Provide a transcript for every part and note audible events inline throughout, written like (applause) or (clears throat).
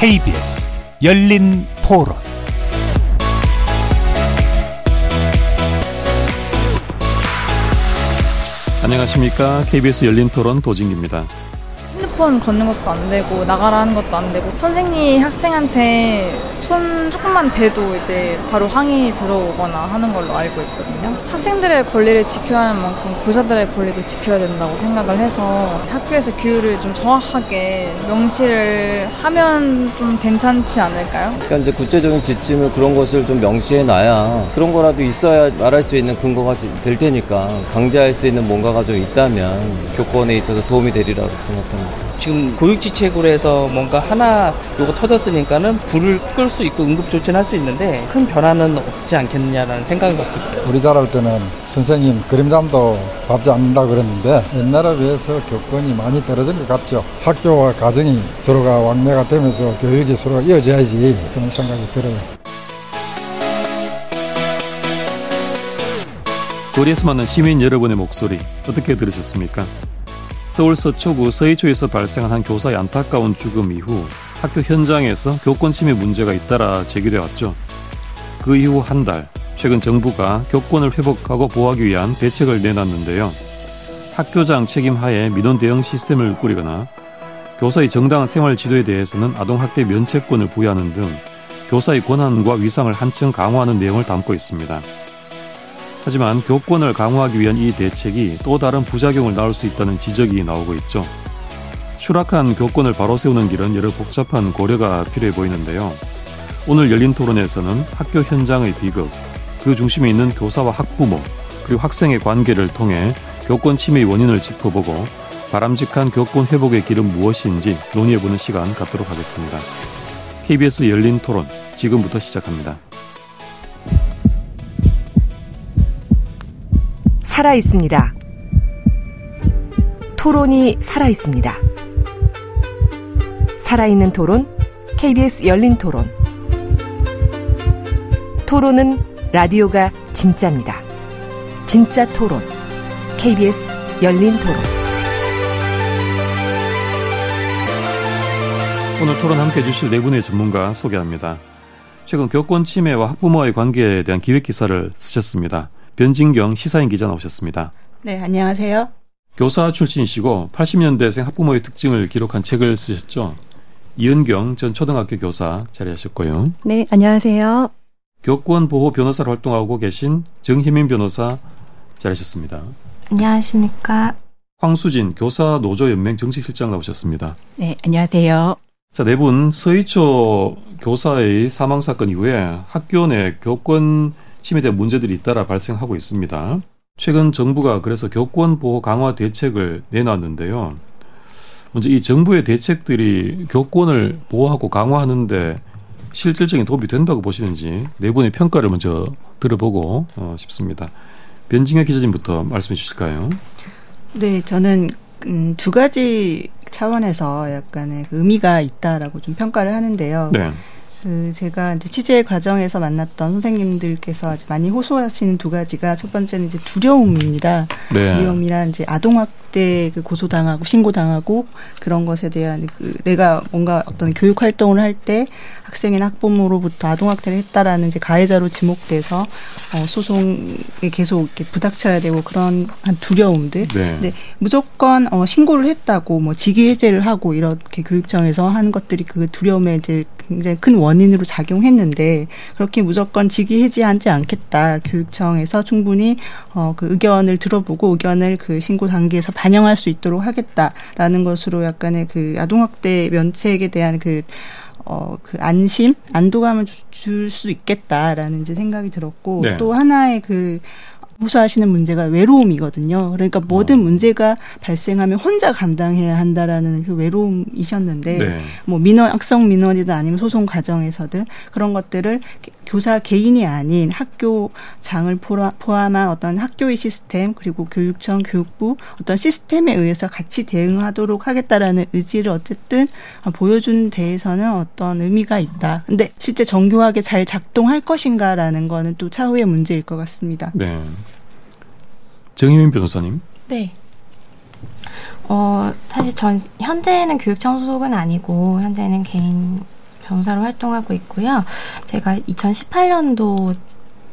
KBS 열린 토론 안녕하십니까. KBS 열린 토론 도진기입니다. 핸드폰 걷는 것도 안 되고 나가라 하는 것도 안 되고 선생님이 학생한테 손 조금만 대도 이제 바로 항의 들어오거나 하는 걸로 알고 있거든요. 학생들의 권리를 지켜야 하는 만큼 교사들의 권리도 지켜야 된다고 생각을 해서 학교에서 규율을 좀 정확하게 명시를 하면 좀 괜찮지 않을까요? 그러니까 이제 구체적인 지침을 그런 것을 좀 명시해 놔야 그런 거라도 있어야 말할 수 있는 근거가 될 테니까 강제할 수 있는 뭔가가 좀 있다면 교권에 있어서 도움이 되리라고 생각합니다. 지금 교육지책으로 해서 뭔가 하나 요거 터졌으니까는 불을 끌 수 있고 응급조치는 할 수 있는데 큰 변화는 없지 않겠느냐라는 생각을 갖고 있어요. 우리 자랄 때는 선생님 그림담도 밟지 않는다 그랬는데 옛날에 비해서 교권이 많이 떨어진 것 같죠. 학교와 가정이 서로가 왕래가 되면서 교육이 서로 이어져야지 그런 생각이 들어요. 거리에서 만난 시민 여러분의 목소리 어떻게 들으셨습니까? 서울 서초구 서희초에서 발생한 한 교사의 안타까운 죽음 이후 학교 현장에서 교권 침해 문제가 잇따라 제기돼 왔죠. 그 이후 한 달, 최근 정부가 교권을 회복하고 보호하기 위한 대책을 내놨는데요. 학교장 책임 하에 민원 대응 시스템을 꾸리거나 교사의 정당한 생활 지도에 대해서는 아동학대 면책권을 부여하는 등 교사의 권한과 위상을 한층 강화하는 내용을 담고 있습니다. 하지만 교권을 강화하기 위한 이 대책이 또 다른 부작용을 낳을 수 있다는 지적이 나오고 있죠. 추락한 교권을 바로 세우는 길은 여러 복잡한 고려가 필요해 보이는데요. 오늘 열린 토론에서는 학교 현장의 비극, 그 중심에 있는 교사와 학부모, 그리고 학생의 관계를 통해 교권 침해의 원인을 짚어보고 바람직한 교권 회복의 길은 무엇인지 논의해보는 시간 갖도록 하겠습니다. KBS 열린 토론, 지금부터 시작합니다. 살아 있습니다. 토론이 살아 있습니다. 살아있는 토론, KBS 열린 토론. 토론은 라디오가 진짜입니다. 진짜 토론, KBS 열린 토론. 오늘 토론 함께 해주실 네 분의 전문가 소개합니다. 최근 교권 침해와 학부모와의 관계에 대한 기획 기사를 쓰셨습니다. 변진경 시사인 기자 나오셨습니다. 네, 안녕하세요. 교사 출신이시고 80년대생 학부모의 특징을 기록한 책을 쓰셨죠. 이은경 전 초등학교 교사 자리하셨고요. 네, 안녕하세요. 교권 보호 변호사로 활동하고 계신 정혜민 변호사 자리하셨습니다. 안녕하십니까. 황수진 교사 노조 연맹 정책실장 나오셨습니다. 네, 안녕하세요. 자, 네 분 서희초 교사의 사망 사건 이후에 학교 내 교권 침해에 대한 문제들이 잇따라 발생하고 있습니다. 최근 정부가 그래서 교권 보호 강화 대책을 내놨는데요. 먼저 이 정부의 대책들이 교권을 보호하고 강화하는데 실질적인 도움이 된다고 보시는지 네 분의 평가를 먼저 들어보고 어, 싶습니다. 변진혜 기자님부터 말씀해 주실까요? 네, 저는 음, 두 가지 차원에서 약간의 그 의미가 있다라고 좀 평가를 하는데요. 네. 그 제가 이제 취재 과정에서 만났던 선생님들께서 많이 호소하시는 두 가지가 첫 번째는 이제 두려움입니다. 네. 두려움이란 이제 아동학대 그 고소당하고 신고당하고 그런 것에 대한 그 내가 뭔가 어떤 교육 활동을 할 때 학생이나 학부모로부터 아동학대를 했다라는 이제 가해자로 지목돼서 어, 소송에 계속 이렇게 부닥쳐야 되고 그런 한 두려움들. 네. 근데 무조건 어, 신고를 했다고 뭐 직위 해제를 하고 이렇게 교육청에서 하는 것들이 그 두려움에 이제 굉장히 큰 원인으로 작용했는데 그렇게 무조건 직위 해제하지 않겠다. 교육청에서 충분히 어, 그 의견을 들어보고 의견을 그 신고 단계에서 반영할 수 있도록 하겠다라는 것으로 약간의 그 아동학대 면책에 대한 그 어, 그 안심, 안도감을 줄 수 있겠다라는 이제 생각이 들었고, 네. 또 하나의 그, 호소하시는 문제가 외로움이거든요. 그러니까 모든 어. 문제가 발생하면 혼자 감당해야 한다라는 그 외로움이셨는데, 네. 뭐 민원, 악성 민원이든 아니면 소송 과정에서든 그런 것들을 교사 개인이 아닌 학교장을 포함한 어떤 학교의 시스템 그리고 교육청, 교육부 어떤 시스템에 의해서 같이 대응하도록 하겠다라는 의지를 어쨌든 보여준 데에서는 어떤 의미가 있다. 근데 실제 정교하게 잘 작동할 것인가라는 거는 또 차후의 문제일 것 같습니다. 네. 정희민 변호사님. 네. 어, 사실 전 현재는 교육청 소속은 아니고 현재는 개인 변호사로 활동하고 있고요. 제가 2018년도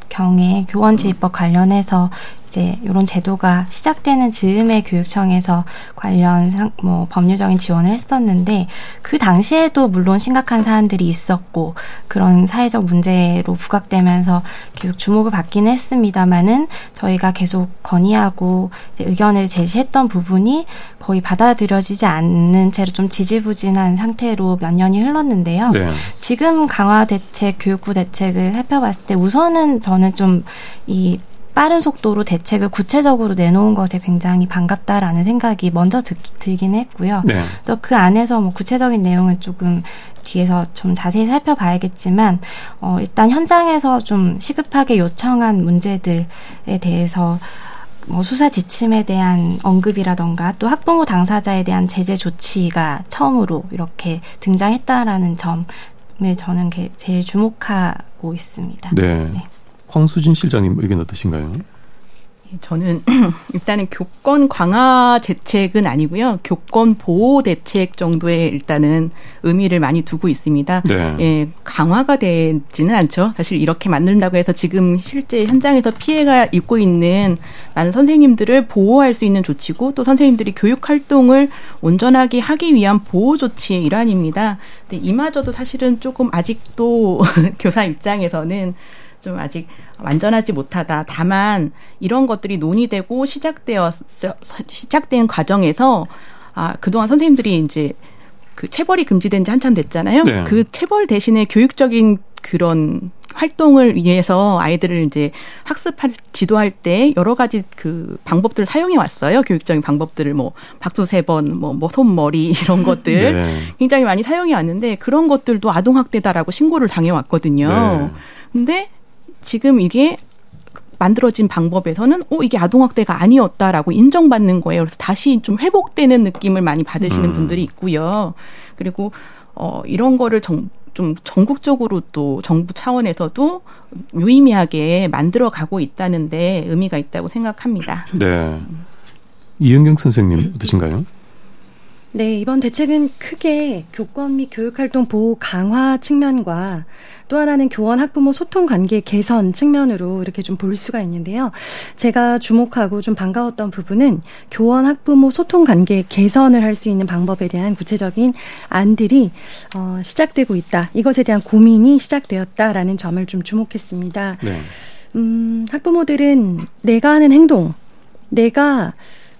경에 교원 지휘법 관련해서 이제 이런 제도가 시작되는 즈음에 교육청에서 관련 상, 뭐 법률적인 지원을 했었는데 그 당시에도 물론 심각한 사안들이 있었고 그런 사회적 문제로 부각되면서 계속 주목을 받기는 했습니다만은 저희가 계속 건의하고 의견을 제시했던 부분이 거의 받아들여지지 않는 채로 좀 지지부진한 상태로 몇 년이 흘렀는데요. 네. 지금 강화 대책, 교육부 대책을 살펴봤을 때 우선은 저는 좀이 빠른 속도로 대책을 구체적으로 내놓은 것에 굉장히 반갑다라는 생각이 먼저 드, 들긴 했고요. 네. 또그 안에서 뭐 구체적인 내용은 조금 뒤에서 좀 자세히 살펴봐야겠지만 어, 일단 현장에서 좀 시급하게 요청한 문제들에 대해서 뭐 수사 지침에 대한 언급이라던가 또 학부모 당사자에 대한 제재 조치가 처음으로 이렇게 등장했다라는 점을 저는 제일 주목하고 있습니다. 네. 네. 황수진 실장님 의견 어떠신가요? 예, 저는 (clears throat) 일단은 교권 강화 대책은 아니고요. 교권 보호 대책 정도의 일단은 의미를 많이 두고 있습니다. 네. 예, 강화가 되지는 않죠. 사실 이렇게 만든다고 해서 지금 실제 현장에서 피해가 입고 있는 많은 선생님들을 보호할 수 있는 조치고 또 선생님들이 교육 활동을 온전하게 하기 위한 보호 조치의 일환입니다. 근데 이마저도 사실은 조금 아직도 (laughs) 교사 입장에서는 좀 아직 완전하지 못하다. 다만 이런 것들이 논의되고 시작되어 시작된 과정에서 아 그동안 선생님들이 이제 그 체벌이 금지된 지 한참 됐잖아요. 네. 그 체벌 대신에 교육적인 그런 활동을 위해서 아이들을 이제 학습할 지도할 때 여러 가지 그 방법들을 사용해 왔어요. 교육적인 방법들을 뭐 박수 세 번, 뭐, 뭐 손머리 (laughs) 이런 것들 네. 굉장히 많이 사용해 왔는데 그런 것들도 아동 학대다라고 신고를 당해 왔거든요. 네. 근데 지금 이게 만들어진 방법에서는 어 이게 아동학대가 아니었다라고 인정받는 거예요. 그래서 다시 좀 회복되는 느낌을 많이 받으시는 음. 분들이 있고요. 그리고 어 이런 거를 정, 좀 전국적으로 또 정부 차원에서도 유의미하게 만들어 가고 있다는데 의미가 있다고 생각합니다. 네. 이은경 선생님 어떠신가요? 네, 이번 대책은 크게 교권 및 교육활동 보호 강화 측면과 또 하나는 교원 학부모 소통 관계 개선 측면으로 이렇게 좀 볼 수가 있는데요. 제가 주목하고 좀 반가웠던 부분은 교원 학부모 소통 관계 개선을 할 수 있는 방법에 대한 구체적인 안들이 어, 시작되고 있다. 이것에 대한 고민이 시작되었다라는 점을 좀 주목했습니다. 네. 음, 학부모들은 내가 하는 행동, 내가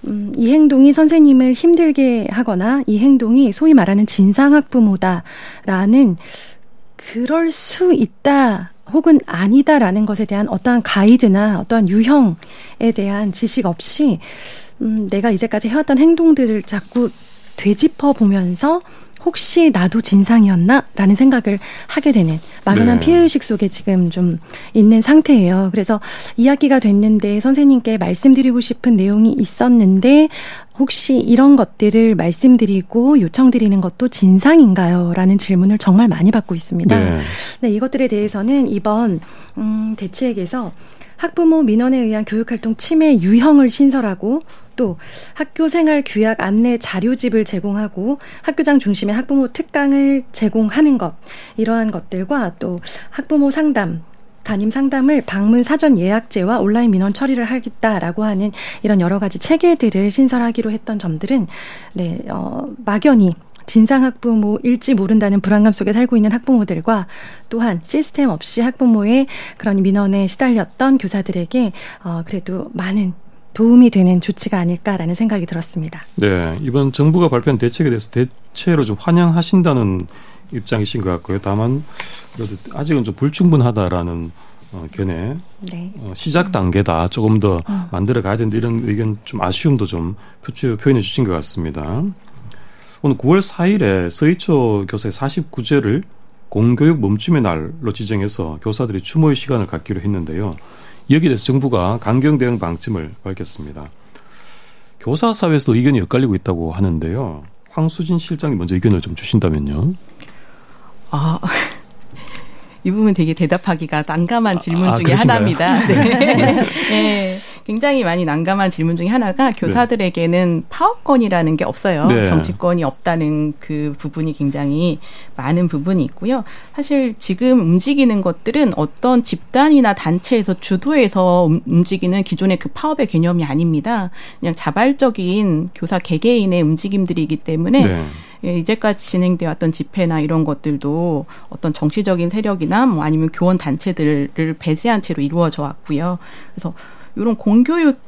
음, 이 행동이 선생님을 힘들게 하거나 이 행동이 소위 말하는 진상학부모다라는 그럴 수 있다 혹은 아니다라는 것에 대한 어떠한 가이드나 어떠한 유형에 대한 지식 없이 음, 내가 이제까지 해왔던 행동들을 자꾸 되짚어 보면서 혹시 나도 진상이었나? 라는 생각을 하게 되는 막연한 네. 피해의식 속에 지금 좀 있는 상태예요. 그래서 이야기가 됐는데 선생님께 말씀드리고 싶은 내용이 있었는데 혹시 이런 것들을 말씀드리고 요청드리는 것도 진상인가요? 라는 질문을 정말 많이 받고 있습니다. 네. 네 이것들에 대해서는 이번 음, 대책에서 학부모 민원에 의한 교육활동 침해 유형을 신설하고 또 학교 생활 규약 안내 자료집을 제공하고 학교장 중심의 학부모 특강을 제공하는 것 이러한 것들과 또 학부모 상담 담임 상담을 방문 사전 예약제와 온라인 민원 처리를 하겠다라고 하는 이런 여러 가지 체계들을 신설하기로 했던 점들은 네, 어, 막연히 진상 학부모일지 모른다는 불안감 속에 살고 있는 학부모들과 또한 시스템 없이 학부모의 그런 민원에 시달렸던 교사들에게 어, 그래도 많은 도움이 되는 조치가 아닐까라는 생각이 들었습니다. 네, 이번 정부가 발표한 대책에 대해서 대체로 좀 환영하신다는 입장이신 것 같고요. 다만 그래도 아직은 좀 불충분하다라는 어, 견해 네. 어, 시작 단계다 조금 더 어. 만들어 가야 된다 이런 의견 좀 아쉬움도 좀 표출, 표현해 주신 것 같습니다. 오늘 9월 4일에 서희초 교사의 49제를 공교육 멈춤의 날로 지정해서 교사들이 추모의 시간을 갖기로 했는데요. 여기에 대해서 정부가 강경 대응 방침을 밝혔습니다. 교사 사회에서도 의견이 엇갈리고 있다고 하는데요. 황수진 실장이 먼저 의견을 좀 주신다면요. 아, (laughs) 이 부분 되게 대답하기가 난감한 질문 아, 중에 아, 하나입니다. (laughs) 네. 네. 굉장히 많이 난감한 질문 중에 하나가 교사들에게는 네. 파워권이라는 게 없어요. 네. 정치권이 없다는 그 부분이 굉장히 많은 부분이 있고요. 사실 지금 움직이는 것들은 어떤 집단이나 단체에서 주도해서 움직이는 기존의 그 파업의 개념이 아닙니다. 그냥 자발적인 교사 개개인의 움직임들이기 때문에 네. 예, 이제까지 진행되어 왔던 집회나 이런 것들도 어떤 정치적인 세력이나 뭐 아니면 교원 단체들을 배제한 채로 이루어져 왔고요. 그래서 이런 공교육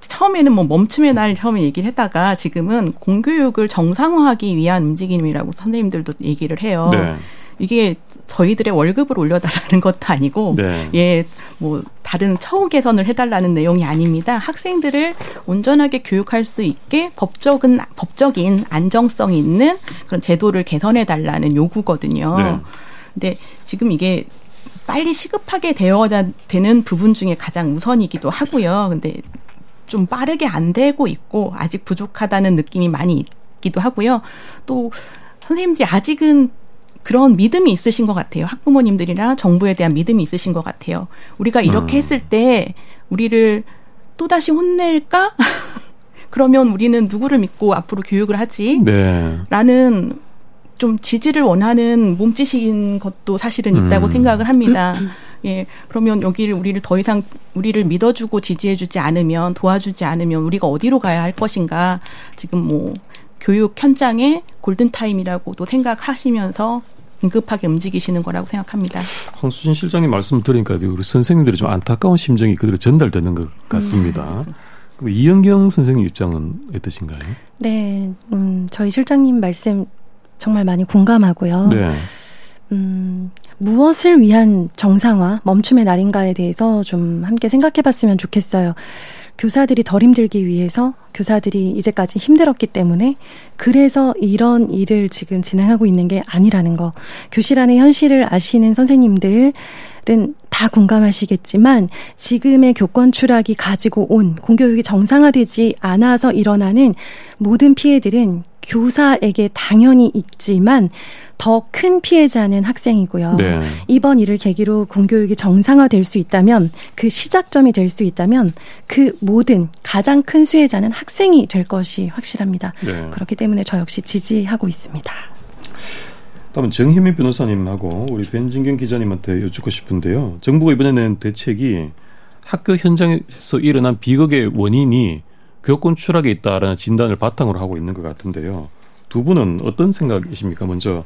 처음에는 뭐 멈춤의 날 처음에 얘기를 했다가 지금은 공교육을 정상화하기 위한 움직임이라고 선생님들도 얘기를 해요. 네. 이게 저희들의 월급을 올려달라는 것도 아니고 네. 예 뭐 다른 처우 개선을 해달라는 내용이 아닙니다. 학생들을 온전하게 교육할 수 있게 법적은 법적인 안정성 있는 그런 제도를 개선해 달라는 요구거든요. 네. 근데 지금 이게 빨리 시급하게 되어야 되는 부분 중에 가장 우선이기도 하고요. 근데 좀 빠르게 안 되고 있고 아직 부족하다는 느낌이 많이 있기도 하고요. 또 선생님들이 아직은 그런 믿음이 있으신 것 같아요. 학부모님들이나 정부에 대한 믿음이 있으신 것 같아요. 우리가 이렇게 음. 했을 때 우리를 또 다시 혼낼까? (laughs) 그러면 우리는 누구를 믿고 앞으로 교육을 하지? 네. 라는 좀 지지를 원하는 몸짓인 것도 사실은 있다고 음. 생각을 합니다. 예, 그러면 여기를 우리를 더 이상 우리를 믿어주고 지지해주지 않으면 도와주지 않으면 우리가 어디로 가야 할 것인가 지금 뭐 교육 현장의 골든 타임이라고도 생각하시면서 긴급하게 움직이시는 거라고 생각합니다. 황수진 실장님 말씀 들으니까 우리 선생님들이 좀 안타까운 심정이 그대로 전달되는 것 같습니다. 음. 그럼 이영경 선생님 입장은 어떠신가요? 네, 음, 저희 실장님 말씀 정말 많이 공감하고요. 네. 음, 무엇을 위한 정상화, 멈춤의 날인가에 대해서 좀 함께 생각해 봤으면 좋겠어요. 교사들이 덜 힘들기 위해서 교사들이 이제까지 힘들었기 때문에 그래서 이런 일을 지금 진행하고 있는 게 아니라는 거. 교실 안의 현실을 아시는 선생님들 다 공감하시겠지만 지금의 교권 추락이 가지고 온 공교육이 정상화되지 않아서 일어나는 모든 피해들은 교사에게 당연히 있지만 더 큰 피해자는 학생이고요. 네. 이번 일을 계기로 공교육이 정상화될 수 있다면 그 시작점이 될 수 있다면 그 모든 가장 큰 수혜자는 학생이 될 것이 확실합니다. 네. 그렇기 때문에 저 역시 지지하고 있습니다. 다음은 정혜민 변호사님하고 우리 변진경 기자님한테 여쭙고 싶은데요. 정부가 이번에는 대책이 학교 현장에서 일어난 비극의 원인이 교권 추락에 있다라는 진단을 바탕으로 하고 있는 것 같은데요. 두 분은 어떤 생각이십니까? 먼저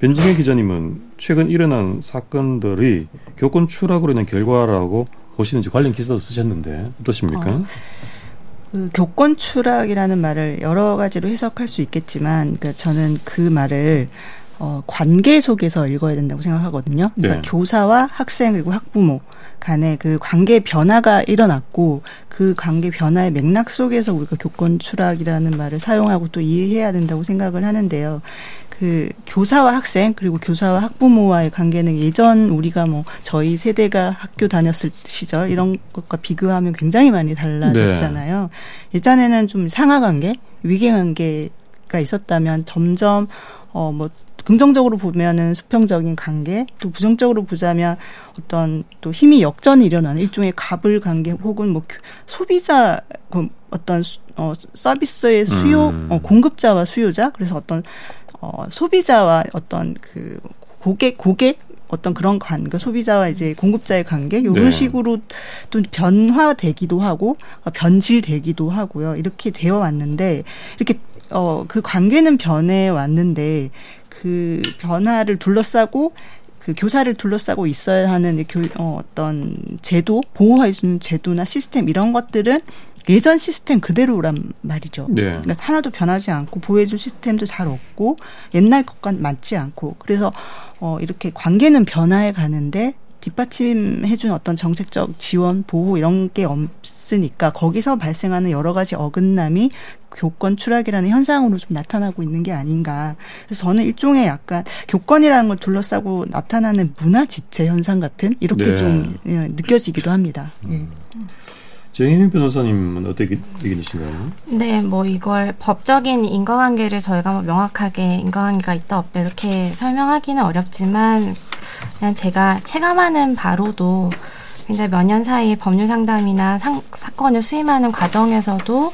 변진경 기자님은 최근 일어난 사건들이 교권 추락으로 인한 결과라고 보시는지 관련 기사도 쓰셨는데 어떠십니까? 어. 그 교권 추락이라는 말을 여러 가지로 해석할 수 있겠지만 그러니까 저는 그 말을 어, 관계 속에서 읽어야 된다고 생각하거든요. 그러니까 네. 교사와 학생 그리고 학부모 간의 그 관계 변화가 일어났고 그 관계 변화의 맥락 속에서 우리가 교권 추락이라는 말을 사용하고 또 이해해야 된다고 생각을 하는데요. 그 교사와 학생 그리고 교사와 학부모와의 관계는 예전 우리가 뭐 저희 세대가 학교 다녔을 시절 이런 것과 비교하면 굉장히 많이 달라졌잖아요. 네. 예전에는 좀 상하 관계, 위계 관계가 있었다면 점점 어뭐 긍정적으로 보면은 수평적인 관계, 또 부정적으로 보자면 어떤 또 힘이 역전이 일어나는 일종의 갑을 관계 혹은 뭐 소비자 그 어떤 어 서비스의 수요 음. 어 공급자와 수요자 그래서 어떤 어 소비자와 어떤 그 고객 고객 어떤 그런 관계, 소비자와 이제 공급자의 관계, 이런 네. 식으로 또 변화되기도 하고, 변질되기도 하고요. 이렇게 되어 왔는데, 이렇게, 어, 그 관계는 변해 왔는데, 그 변화를 둘러싸고 그 교사를 둘러싸고 있어야 하는 교, 어, 어떤 제도, 보호해주는 제도나 시스템 이런 것들은 예전 시스템 그대로란 말이죠. 네. 그러니까 하나도 변하지 않고 보호해줄 시스템도 잘 없고 옛날 것과 맞지 않고 그래서 어, 이렇게 관계는 변화해 가는데 뒷받침해준 어떤 정책적 지원, 보호 이런 게 없 으니까 거기서 발생하는 여러 가지 어긋남이 교권 추락이라는 현상으로 좀 나타나고 있는 게 아닌가. 그래서 저는 일종의 약간 교권이라는 걸 둘러싸고 나타나는 문화 지체 현상 같은 이렇게 네. 좀 예, 느껴지기도 합니다. 예. 정혜민 변호사님은 어떻게 의견이신가요? 네, 뭐 이걸 법적인 인과관계를 저희가 뭐 명확하게 인과관계가 있다 없다 이렇게 설명하기는 어렵지만 그냥 제가 체감하는 바로도 굉장히 몇년 사이에 법률 상담이나 상, 사건을 수임하는 과정에서도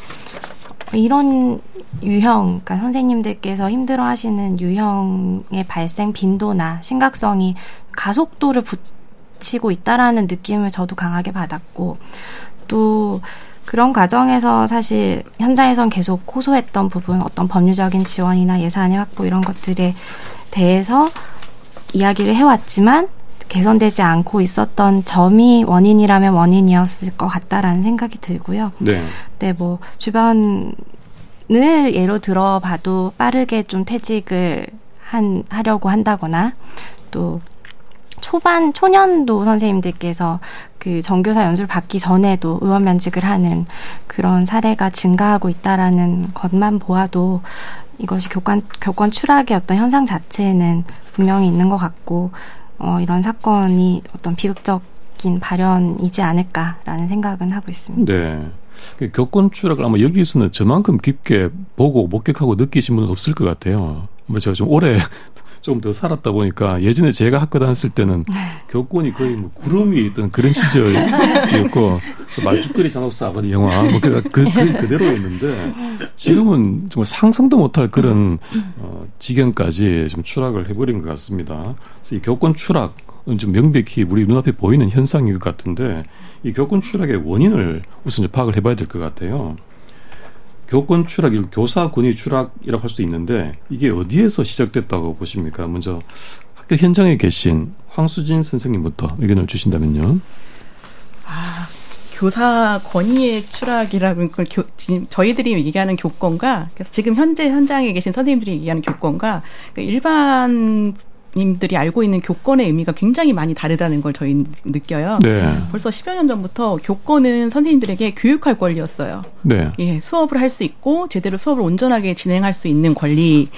이런 유형, 그러니까 선생님들께서 힘들어 하시는 유형의 발생 빈도나 심각성이 가속도를 붙이고 있다라는 느낌을 저도 강하게 받았고, 또 그런 과정에서 사실 현장에선 계속 호소했던 부분, 어떤 법률적인 지원이나 예산의 확보 이런 것들에 대해서 이야기를 해왔지만 개선되지 않고 있었던 점이 원인이라면 원인이었을 것 같다라는 생각이 들고요. 네. 네, 뭐 주변을 예로 들어봐도 빠르게 좀 퇴직을 한 하려고 한다거나 또 초반 초년도 선생님들께서 그 정교사 연수를 받기 전에도 의원 면직을 하는 그런 사례가 증가하고 있다라는 것만 보아도 이것이 교권 교권 추락의 어떤 현상 자체는 분명히 있는 것 같고 어, 이런 사건이 어떤 비극적인 발현이지 않을까라는 생각은 하고 있습니다. 네. 그 교권 추락을 아마 여기서는 저만큼 깊게 보고 목격하고 느끼신 분은 없을 것 같아요. 뭐 제가 좀 오래 좀 더 살았다 보니까 예전에 제가 학교 다녔을 때는 네. 교권이 거의 뭐 구름 위에 있던 그런 시절이었고 그 말죽거리 잔혹사 아버지 영화 뭐 그, 그, 그 그대로였는데 지금은 정말 상상도 못할 그런 어, 지경까지 좀 추락을 해버린 것 같습니다. 그래서 이 교권 추락 좀 명백히 우리 눈앞에 보이는 현상인 것 같은데 이 교권 추락의 원인을 우선 파악을 해봐야 될 것 같아요. 교권 추락, 교사 권위 추락이라고 할 수도 있는데 이게 어디에서 시작됐다고 보십니까? 먼저 학교 현장에 계신 황수진 선생님부터 의견을 주신다면요. 아, 교사 권위의 추락이라면 그 교, 지금 저희들이 얘기하는 교권과 그래서 지금 현재 현장에 계신 선생님들이 얘기하는 교권과 그러니까 일반 님들이 알고 있는 교권의 의미가 굉장히 많이 다르다는 걸 저희 느껴요. 네. 벌써 10여 년 전부터 교권은 선생님들에게 교육할 권리였어요. 네. 예, 수업을 할 수 있고 제대로 수업을 온전하게 진행할 수 있는 권리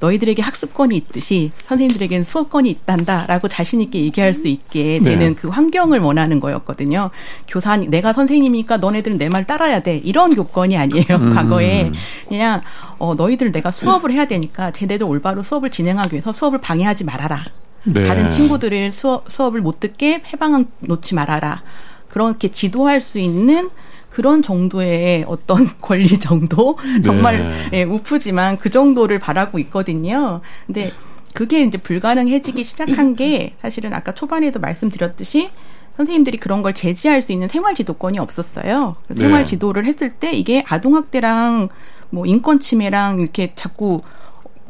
너희들에게 학습권이 있듯이 선생님들에게는 수업권이 있단다라고 자신 있게 얘기할 수 있게 되는 네. 그 환경을 원하는 거였거든요. 교사 내가 선생님이니까 너네들은 내 말 따라야 돼 이런 교권이 아니에요. 음. 과거에 그냥 어 너희들 내가 수업을 해야 되니까 제대로 올바로 수업을 진행하기 위해서 수업을 방해하지 말아라. 네. 다른 친구들의 수업, 수업을 못 듣게 해방 놓지 말아라. 그렇게 지도할 수 있는 그런 정도의 어떤 (laughs) 권리 정도 정말 네. 예, 우프지만 그 정도를 바라고 있거든요. 근데 그게 이제 불가능해지기 시작한 게 사실은 아까 초반에도 말씀드렸듯이 선생님들이 그런 걸 제지할 수 있는 생활 지도권이 없었어요. 네. 생활 지도를 했을 때 이게 아동학대랑 뭐 인권 침해랑 이렇게 자꾸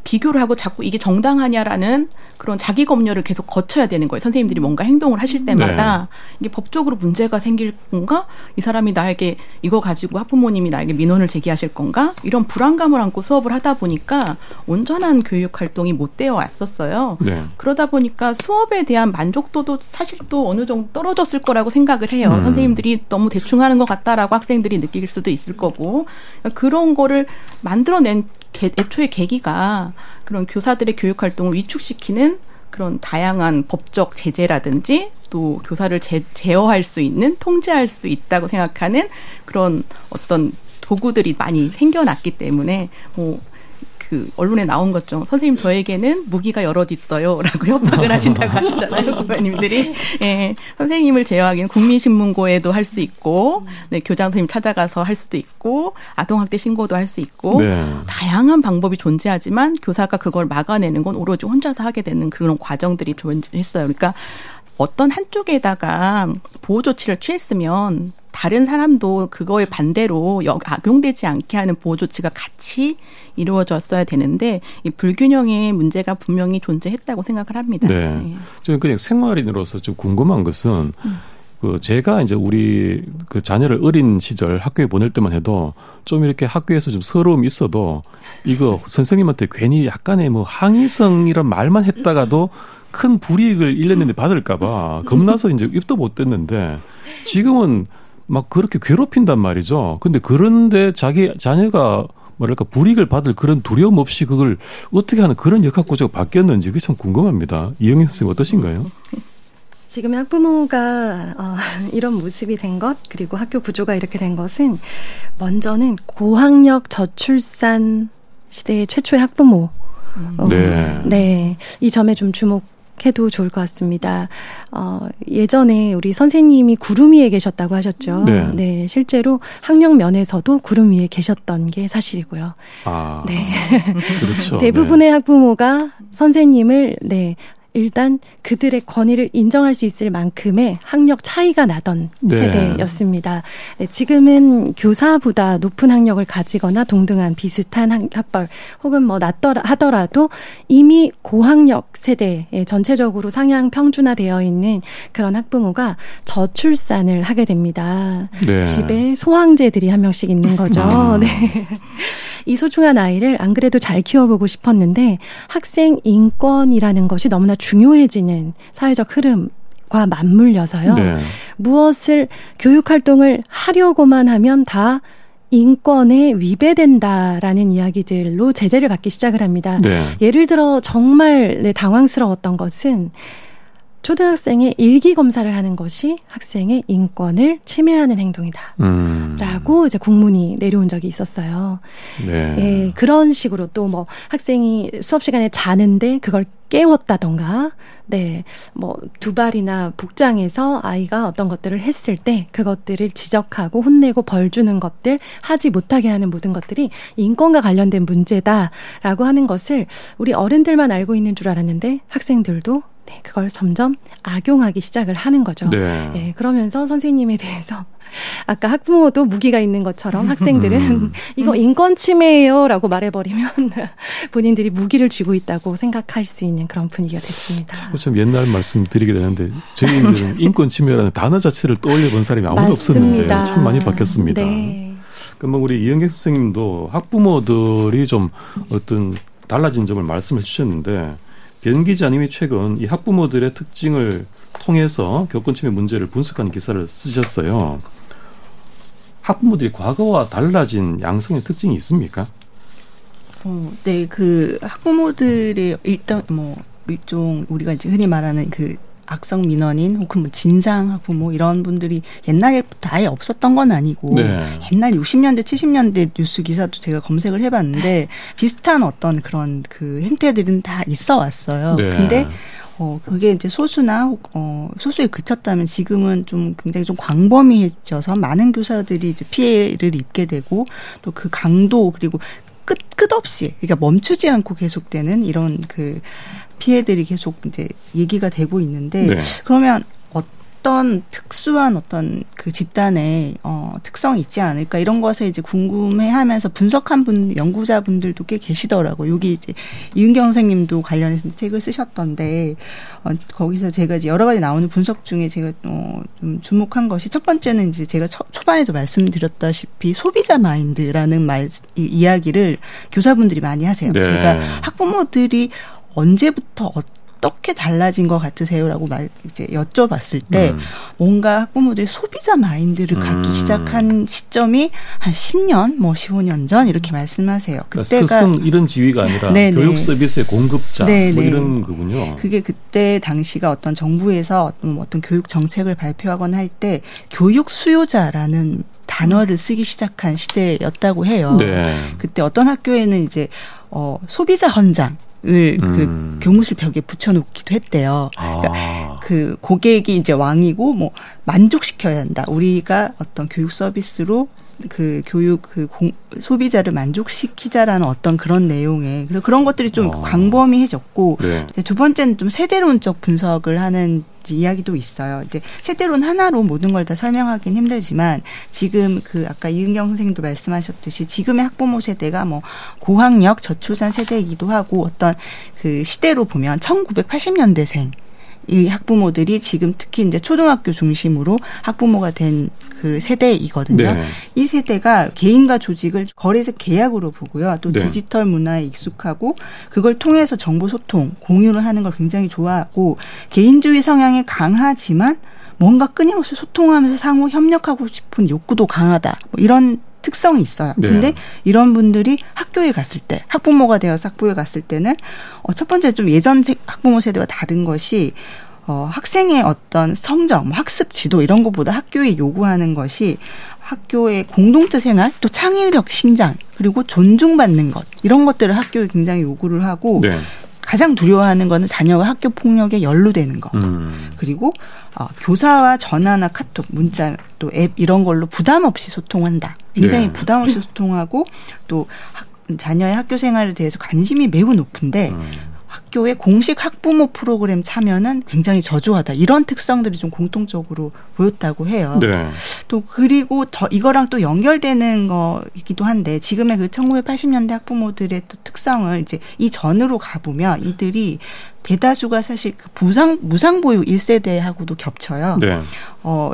비교를 하고 자꾸 이게 정당하냐라는 그런 자기 검열을 계속 거쳐야 되는 거예요. 선생님들이 뭔가 행동을 하실 때마다 네. 이게 법적으로 문제가 생길 건가? 이 사람이 나에게 이거 가지고 학부모님이 나에게 민원을 제기하실 건가? 이런 불안감을 안고 수업을 하다 보니까 온전한 교육 활동이 못 되어 왔었어요. 네. 그러다 보니까 수업에 대한 만족도도 사실 또 어느 정도 떨어졌을 거라고 생각을 해요. 음. 선생님들이 너무 대충 하는 것 같다라고 학생들이 느낄 수도 있을 거고 그런 거를 만들어낸 개, 애초에 계기가 그런 교사들의 교육 활동을 위축시키는 그런 다양한 법적 제재라든지 또 교사를 제, 제어할 수 있는 통제할 수 있다고 생각하는 그런 어떤 도구들이 많이 생겨났기 때문에 뭐 그 언론에 나온 것죠. 선생님 저에게는 무기가 여럿 있어요라고 (laughs) 협박을 하신다고 (laughs) 하시잖아요, 부모님들이. 예, 선생님을 제어하기는 국민신문고에도 할 수 있고, 네, 교장 선생님 찾아가서 할 수도 있고, 아동학대 신고도 할 수 있고, 네. 다양한 방법이 존재하지만 교사가 그걸 막아내는 건 오로지 혼자서 하게 되는 그런 과정들이 존재했어요. 그러니까 어떤 한쪽에다가 보호 조치를 취했으면 다른 사람도 그거에 반대로 악용되지 않게 하는 보호 조치가 같이 이루어졌어야 되는데 이 불균형의 문제가 분명히 존재했다고 생각을 합니다. 네. 네. 저는 그냥 생활인으로서 좀 궁금한 것은 음. 그 제가 이제 우리 그 자녀를 어린 시절 학교에 보낼 때만 해도 좀 이렇게 학교에서 좀 서러움이 있어도 이거 선생님한테 괜히 약간의 뭐 항의성이란 말만 했다가도 큰 불이익을 1년 내내 받을까봐 겁나서 이제 입도 못 댔는데 지금은 막 그렇게 괴롭힌단 말이죠. 근데 그런데 자기 자녀가 뭐랄까 불이익을 받을 그런 두려움 없이 그걸 어떻게 하는 그런 역학 구조가 바뀌었는지 그게 참 궁금합니다. 이영희 선생님 어떠신가요? 지금 학부모가 어, (laughs) 이런 모습이 된 것, 그리고 학교 구조가 이렇게 된 것은 먼저는 고학력 저출산 시대의 최초의 학부모. 어, 네. 네. 이 점에 좀 주목 해도 좋을 것 같습니다. 어, 예전에 우리 선생님이 구름 위에 계셨다고 하셨죠. 네. 네. 실제로 학력 면에서도 구름 위에 계셨던 게 사실이고요. 아. 네. 그렇죠. (laughs) 대부분의 네. 학부모가 선생님을 네, 일단 그들의 권위를 인정할 수 있을 만큼의 학력 차이가 나던 네. 세대였습니다. 네, 지금은 교사보다 높은 학력을 가지거나 동등한 비슷한 학벌 혹은 뭐 낮더라 하더라도 이미 고학력 세대에 전체적으로 상향 평준화되어 있는 그런 학부모가 저출산을 하게 됩니다. 네. 집에 소황제들이 한 명씩 있는 거죠. 음. (laughs) 네. 이 소중한 아이를 안 그래도 잘 키워보고 싶었는데 학생 인권이라는 것이 너무나 중요해지는 사회적 흐름 과 맞물려서요. 네. 무엇을 교육 활동을 하려고만 하면 다 인권에 위배된다라는 이야기들로 제재를 받기 시작을 합니다. 네. 예를 들어 정말 네, 당황스러웠던 것은 초등학생의 일기 검사를 하는 것이 학생의 인권을 침해하는 행동이다. 음. 라고 이제 공문이 내려온 적이 있었어요. 네. 예, 그런 식으로 또 뭐 학생이 수업 시간에 자는데 그걸 깨웠다던가, 네, 뭐 두발이나 복장에서 아이가 어떤 것들을 했을 때 그것들을 지적하고 혼내고 벌 주는 것들 하지 못하게 하는 모든 것들이 인권과 관련된 문제다라고 하는 것을 우리 어른들만 알고 있는 줄 알았는데 학생들도 네, 그걸 점점 악용하기 시작을 하는 거죠. 네. 네. 그러면서 선생님에 대해서 (laughs) 아까 학부모도 무기가 있는 것처럼 학생들은 음. (laughs) 이거 인권 침해예요라고 말해버리면 (laughs) 본인들이 무기를 쥐고 있다고 생각할 수 있는 그런 분위기가 됐습니다. 자꾸 좀 옛날 말씀 드리게 되는데 저희들은 인권 침해라는 단어 자체를 떠올려 본 사람이 아무도. 없었는데 참 많이 바뀌었습니다. 네. 그러면 우리 이영객 선생님도 학부모들이 좀 어떤 달라진 점을 말씀해 주셨는데 변 기자님이 최근 이 학부모들의 특징을 통해서 교권 침해 문제를 분석하는 기사를 쓰셨어요. 학부모들이 과거와 달라진 양성의 특징이 있습니까? 어, 네, 그 학부모들의 일단 뭐 일종 우리가 이제 흔히 말하는 그 악성 민원인 혹은 뭐 진상 학부모 이런 분들이 옛날부터 아예 없었던 건 아니고 네. 옛날 60년대 70년대 뉴스 기사도 제가 검색을 해봤는데 비슷한 어떤 그런 그 행태들은 다 있어 왔어요. 네. 근데 어, 그게 이제 소수나, 어, 소수에 그쳤다면 지금은 좀 굉장히 좀 광범위해져서 많은 교사들이 이제 피해를 입게 되고 또 그 강도 그리고 끝, 끝없이, 그러니까 멈추지 않고 계속되는 이런 그 피해들이 계속 이제 얘기가 되고 있는데 네. 그러면 어떤 특수한 어떤 그 집단의 어 특성이 있지 않을까 이런 것을 이제 궁금해하면서 분석한 분 연구자분들도 꽤 계시더라고요. 여기 이제 이은경 선생님도 관련해서 책을 쓰셨던데 어 거기서 제가 이제 여러 가지 나오는 분석 중에 제가 어 좀 주목한 것이 첫 번째는 이제 제가 초, 초반에도 말씀드렸다시피 소비자 마인드라는 말 이, 이야기를 교사분들이 많이 하세요. 네. 제가 학부모들이 언제부터 어떻게 달라진 것 같으세요라고 말 이제 여쭤봤을 때 음. 뭔가 학부모들이 소비자 마인드를 갖기 음. 시작한 시점이 한 10년, 뭐 15년 전 이렇게 말씀하세요. 그러니까 그때가 그러니까 스승 이런 지위가 아니라 네네. 교육 서비스의 공급자 네네. 뭐 이런 거군요. 그게 그때 당시가 어떤 정부에서 어떤 교육 정책을 발표하거나 할 때 교육 수요자라는 단어를 쓰기 시작한 시대였다고 해요. 네. 그때 어떤 학교에는 이제 어 소비자 헌장 을그 음. 교무실 벽에 붙여놓기도 했대요. 그러니까 아. 그 고객이 이제 왕이고 뭐 만족시켜야 한다. 우리가 어떤 교육 서비스로 그 교육 그 공, 소비자를 만족시키자라는 어떤 그런 내용에 그리고 그런 것들이 좀 어. 광범위해졌고 네. 두 번째는 좀 세대론적 분석을 하는 이야기도 있어요. 이제 세대론 하나로 모든 걸 다 설명하기는 힘들지만 지금 그 아까 이은경 선생님도 말씀하셨듯이 지금의 학부모 세대가 뭐 고학력 저출산 세대이기도 하고 어떤 그 시대로 보면 1980년대생 이 학부모들이 지금 특히 이제 초등학교 중심으로 학부모가 된 그 세대이거든요. 네. 이 세대가 개인과 조직을 거래에서 계약으로 보고요. 또 네. 디지털 문화에 익숙하고 그걸 통해서 정보 소통, 공유를 하는 걸 굉장히 좋아하고 개인주의 성향이 강하지만 뭔가 끊임없이 소통하면서 상호 협력하고 싶은 욕구도 강하다. 뭐 이런 특성이 있어요. 네. 근데 이런 분들이 학교에 갔을 때, 학부모가 되어서 학부에 갔을 때는 어, 첫 번째 좀 예전 학부모 세대와 다른 것이 어, 학생의 어떤 성적, 뭐 학습 지도 이런 것보다 학교에 요구하는 것이 학교의 공동체 생활, 또 창의력 신장, 그리고 존중받는 것 이런 것들을 학교에 굉장히 요구를 하고 네. 가장 두려워하는 거는 자녀가 학교 폭력에 연루되는 거. 음. 그리고 어, 교사와 전화나 카톡, 문자 또 앱 이런 걸로 부담 없이 소통한다. 굉장히 네. 부담 없이 소통하고 또 학, 자녀의 학교 생활에 대해서 관심이 매우 높은데 음. 학교의 공식 학부모 프로그램 참여는 굉장히 저조하다. 이런 특성들이 좀 공통적으로 보였다고 해요. 네. 또 그리고 저 이거랑 또 연결되는 거이기도 한데 지금의 그 1980년대 학부모들의 또 특성을 이제 이 전으로 가보면 이들이 대다수가 사실 그 부상 무상 보육 1세대하고도 겹쳐요. 네. 어,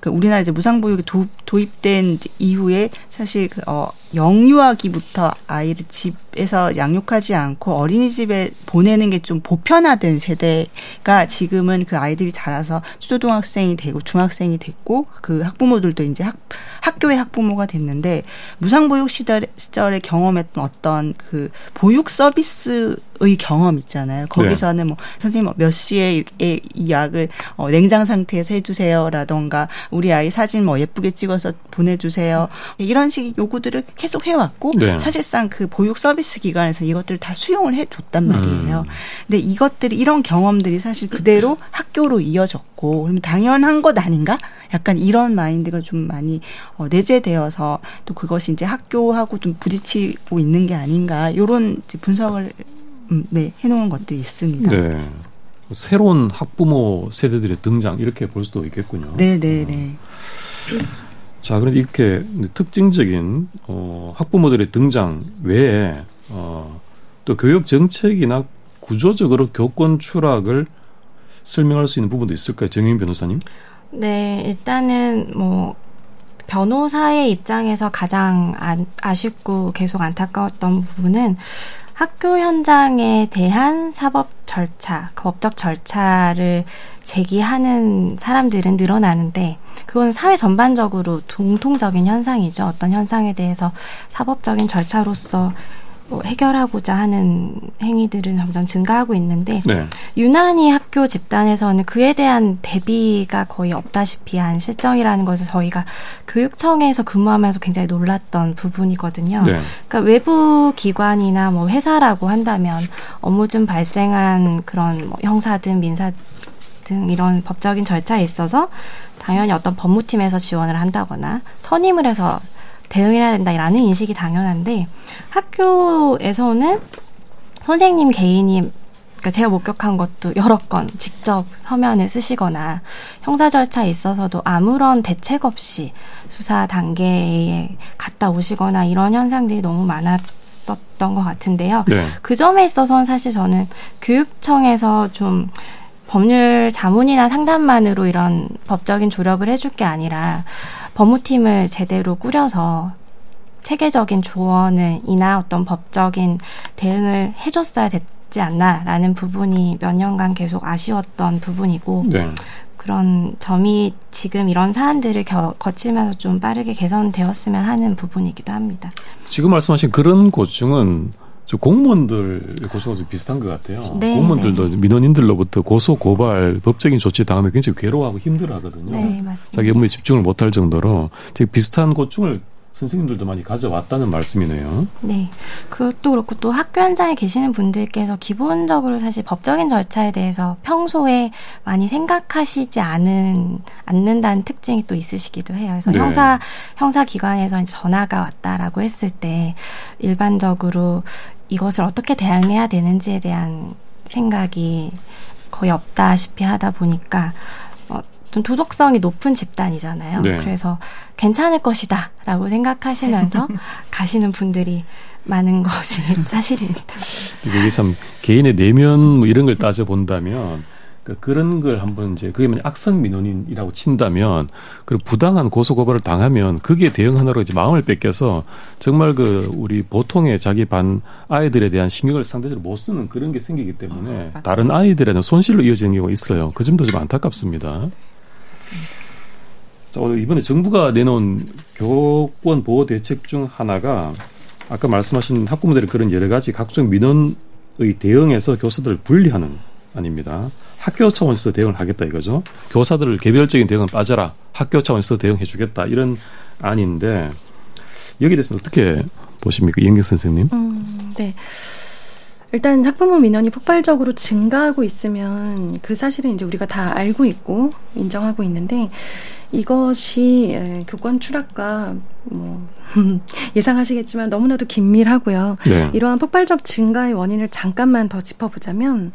그 우리나라 이제 무상 보육이 도, 도입된 이후에 사실 그, 어, 영유아기부터 아이를 집에서 양육하지 않고 어린이집에 보내는 게 좀 보편화된 세대가 지금은 그 아이들이 자라서 초등학생이 되고 중학생이 됐고 그 학부모들도 이제 학, 학교의 학부모가 됐는데 무상보육 시절, 시절에 경험했던 어떤 그 보육 서비스 의 경험 있잖아요. 거기서는 네. 뭐 선생님 뭐몇 시에 이 약을 어, 냉장 상태에서 해주세요라던가 우리 아이 사진 뭐 예쁘게 찍어서 보내주세요 이런 식 요구들을 계속 해왔고 네. 사실상 그 보육 서비스 기관에서 이것들을 다 수용을 해줬단 말이에요. 음. 근데 이것들이 이런 경험들이 사실 그대로 학교로 이어졌고 그러면 당연한 것 아닌가? 약간 이런 마인드가 좀 많이 어, 내재되어서 또 그것이 이제 학교하고 좀 부딪히고 있는 게 아닌가 이런 분석을 음, 네, 해놓은 것들이 있습니다. 네. 새로운 학부모 세대들의 등장 이렇게 볼 수도 있겠군요. 네, 네, 네. 자, 그런데 이렇게 특징적인 어, 학부모들의 등장 외에 어, 또 교육 정책이나 구조적으로 교권 추락을 설명할 수 있는 부분도 있을까요, 정인 변호사님? 네, 일단은 뭐 변호사의 입장에서 가장 아, 아쉽고 계속 안타까웠던 부분은 학교 현장에 대한 사법 절차, 그 법적 절차를 제기하는 사람들은 늘어나는데 그건 사회 전반적으로 공통적인 현상이죠. 어떤 현상에 대해서 사법적인 절차로서 뭐 해결하고자 하는 행위들은 점점 증가하고 있는데 네. 유난히 학교 집단에서는 그에 대한 대비가 거의 없다시피 한 실정이라는 것을 저희가 교육청에서 근무하면서 굉장히 놀랐던 부분이거든요. 네. 그러니까 외부 기관이나 뭐 회사라고 한다면 업무 중 발생한 그런 뭐 형사든 민사 등 이런 법적인 절차에 있어서 당연히 어떤 법무팀에서 지원을 한다거나 선임을 해서 대응해야 된다라는 인식이 당연한데 학교에서는 선생님 개인이 그러니까 제가 목격한 것도 여러 건 직접 서면을 쓰시거나 형사 절차에 있어서도 아무런 대책 없이 수사 단계에 갔다 오시거나 이런 현상들이 너무 많았었던 것 같은데요. 네. 그 점에 있어서는 사실 저는 교육청에서 좀 법률 자문이나 상담만으로 이런 법적인 조력을 해줄 게 아니라 법무팀을 제대로 꾸려서 체계적인 조언을 이나 어떤 법적인 대응을 해줬어야 됐지 않나라는 부분이 몇 년간 계속 아쉬웠던 부분이고 네. 그런 점이 지금 이런 사안들을 겨, 거치면서 좀 빠르게 개선되었으면 하는 부분이기도 합니다. 지금 말씀하신 그런 고충은 공무원들 고소가 좀 비슷한 것 같아요. 네, 공무원들도 네. 민원인들로부터 고소 고발 법적인 조치 당하면 굉장히 괴로워하고 힘들어하거든요. 네, 맞습니다. 자기 업무에 집중을 못할 정도로 되게 비슷한 고충을 선생님들도 많이 가져왔다는 말씀이네요. 네. 그것도 그렇고 또 학교 현장에 계시는 분들께서 기본적으로 사실 법적인 절차에 대해서 평소에 많이 생각하시지 않은 않는다는 특징이 또 있으시기도 해요. 그래서 네. 형사 형사 기관에서 전화가 왔다라고 했을 때 일반적으로 이것을 어떻게 대응해야 되는지에 대한 생각이 거의 없다시피 하다 보니까 어, 좀 도덕성이 높은 집단이잖아요. 네. 그래서 괜찮을 것이다라고 생각하시면서 (laughs) 가시는 분들이 많은 것이 (laughs) 사실입니다. 이게 참 개인의 내면 뭐 이런 걸 따져 본다면 그러니까 그런 걸 한번 이제 그게 만 악성 민원인이라고 친다면 그리고 부당한 고소 고발을 당하면 그게 대응하느라고 이제 마음을 뺏겨서 정말 그 우리 보통의 자기 반 아이들에 대한 신경을 상대적으로 못 쓰는 그런 게 생기기 때문에 아, 다른 아이들에는 손실로 이어지는 경우가 있어요. 그 점도 좀 안타깝습니다. 자, 이번에 정부가 내놓은 교권 보호 대책 중 하나가 아까 말씀하신 학부모들의 그런 여러 가지 각종 민원의 대응에서 교사들을 분리하는 아닙니다. 학교 차원에서 대응을 하겠다 이거죠. 교사들을 개별적인 대응은 빠져라. 학교 차원에서 대응해 주겠다. 이런 안인데 여기에 대해서는 어떻게 보십니까? 이영경 선생님? 음, 네. 일단 학부모 민원이 폭발적으로 증가하고 있으면 그 사실은 이제 우리가 다 알고 있고 인정하고 있는데 이것이 예, 교권 추락과 뭐 (laughs) 예상하시겠지만 너무나도 긴밀하고요. 네. 이러한 폭발적 증가의 원인을 잠깐만 더 짚어보자면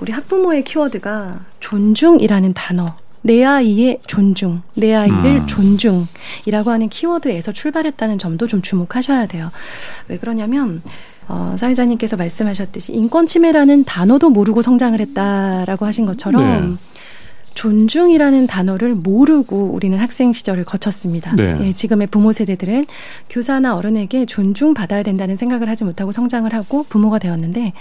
우리 학부모의 키워드가 존중이라는 단어 내 아이의 존중, 내 아이를 음. 존중이라고 하는 키워드에서 출발했다는 점도 좀 주목하셔야 돼요. 왜 그러냐면 어, 사회자님께서 말씀하셨듯이 인권 침해라는 단어도 모르고 성장을 했다라고 하신 것처럼 네. 존중이라는 단어를 모르고 우리는 학생 시절을 거쳤습니다. 네. 예, 지금의 부모 세대들은 교사나 어른에게 존중받아야 된다는 생각을 하지 못하고 성장을 하고 부모가 되었는데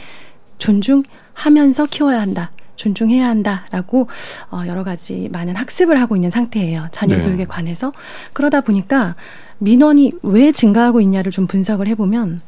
존중하면서 키워야 한다. 존중해야 한다라고 어, 여러 가지 많은 학습을 하고 있는 상태예요. 자녀 네. 교육에 관해서 그러다 보니까 민원이 왜 증가하고 있냐를 좀 분석을 해보면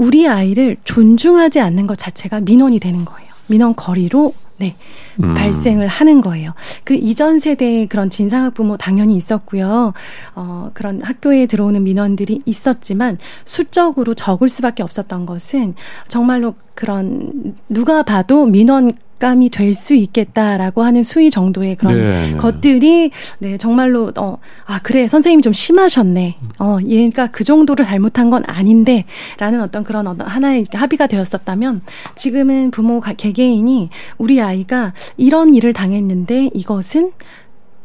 우리 아이를 존중하지 않는 것 자체가 민원이 되는 거예요. 민원 거리로 네. 음. 발생을 하는 거예요. 그 이전 세대의 그런 진상학 부모 당연히 있었고요. 어, 그런 학교에 들어오는 민원들이 있었지만 수적으로 적을 수밖에 없었던 것은 정말로 그런 누가 봐도 민원 삭감이 될 수 있겠다라고 하는 수위 정도의 그런 네, 네. 것들이 네 정말로 어 아 그래 선생님이 좀 심하셨네 어 얘가 그 정도로 잘못한 건 아닌데라는 어떤 그런 어떤 하나의 합의가 되었었다면 지금은 부모 개개인이 우리 아이가 이런 일을 당했는데 이것은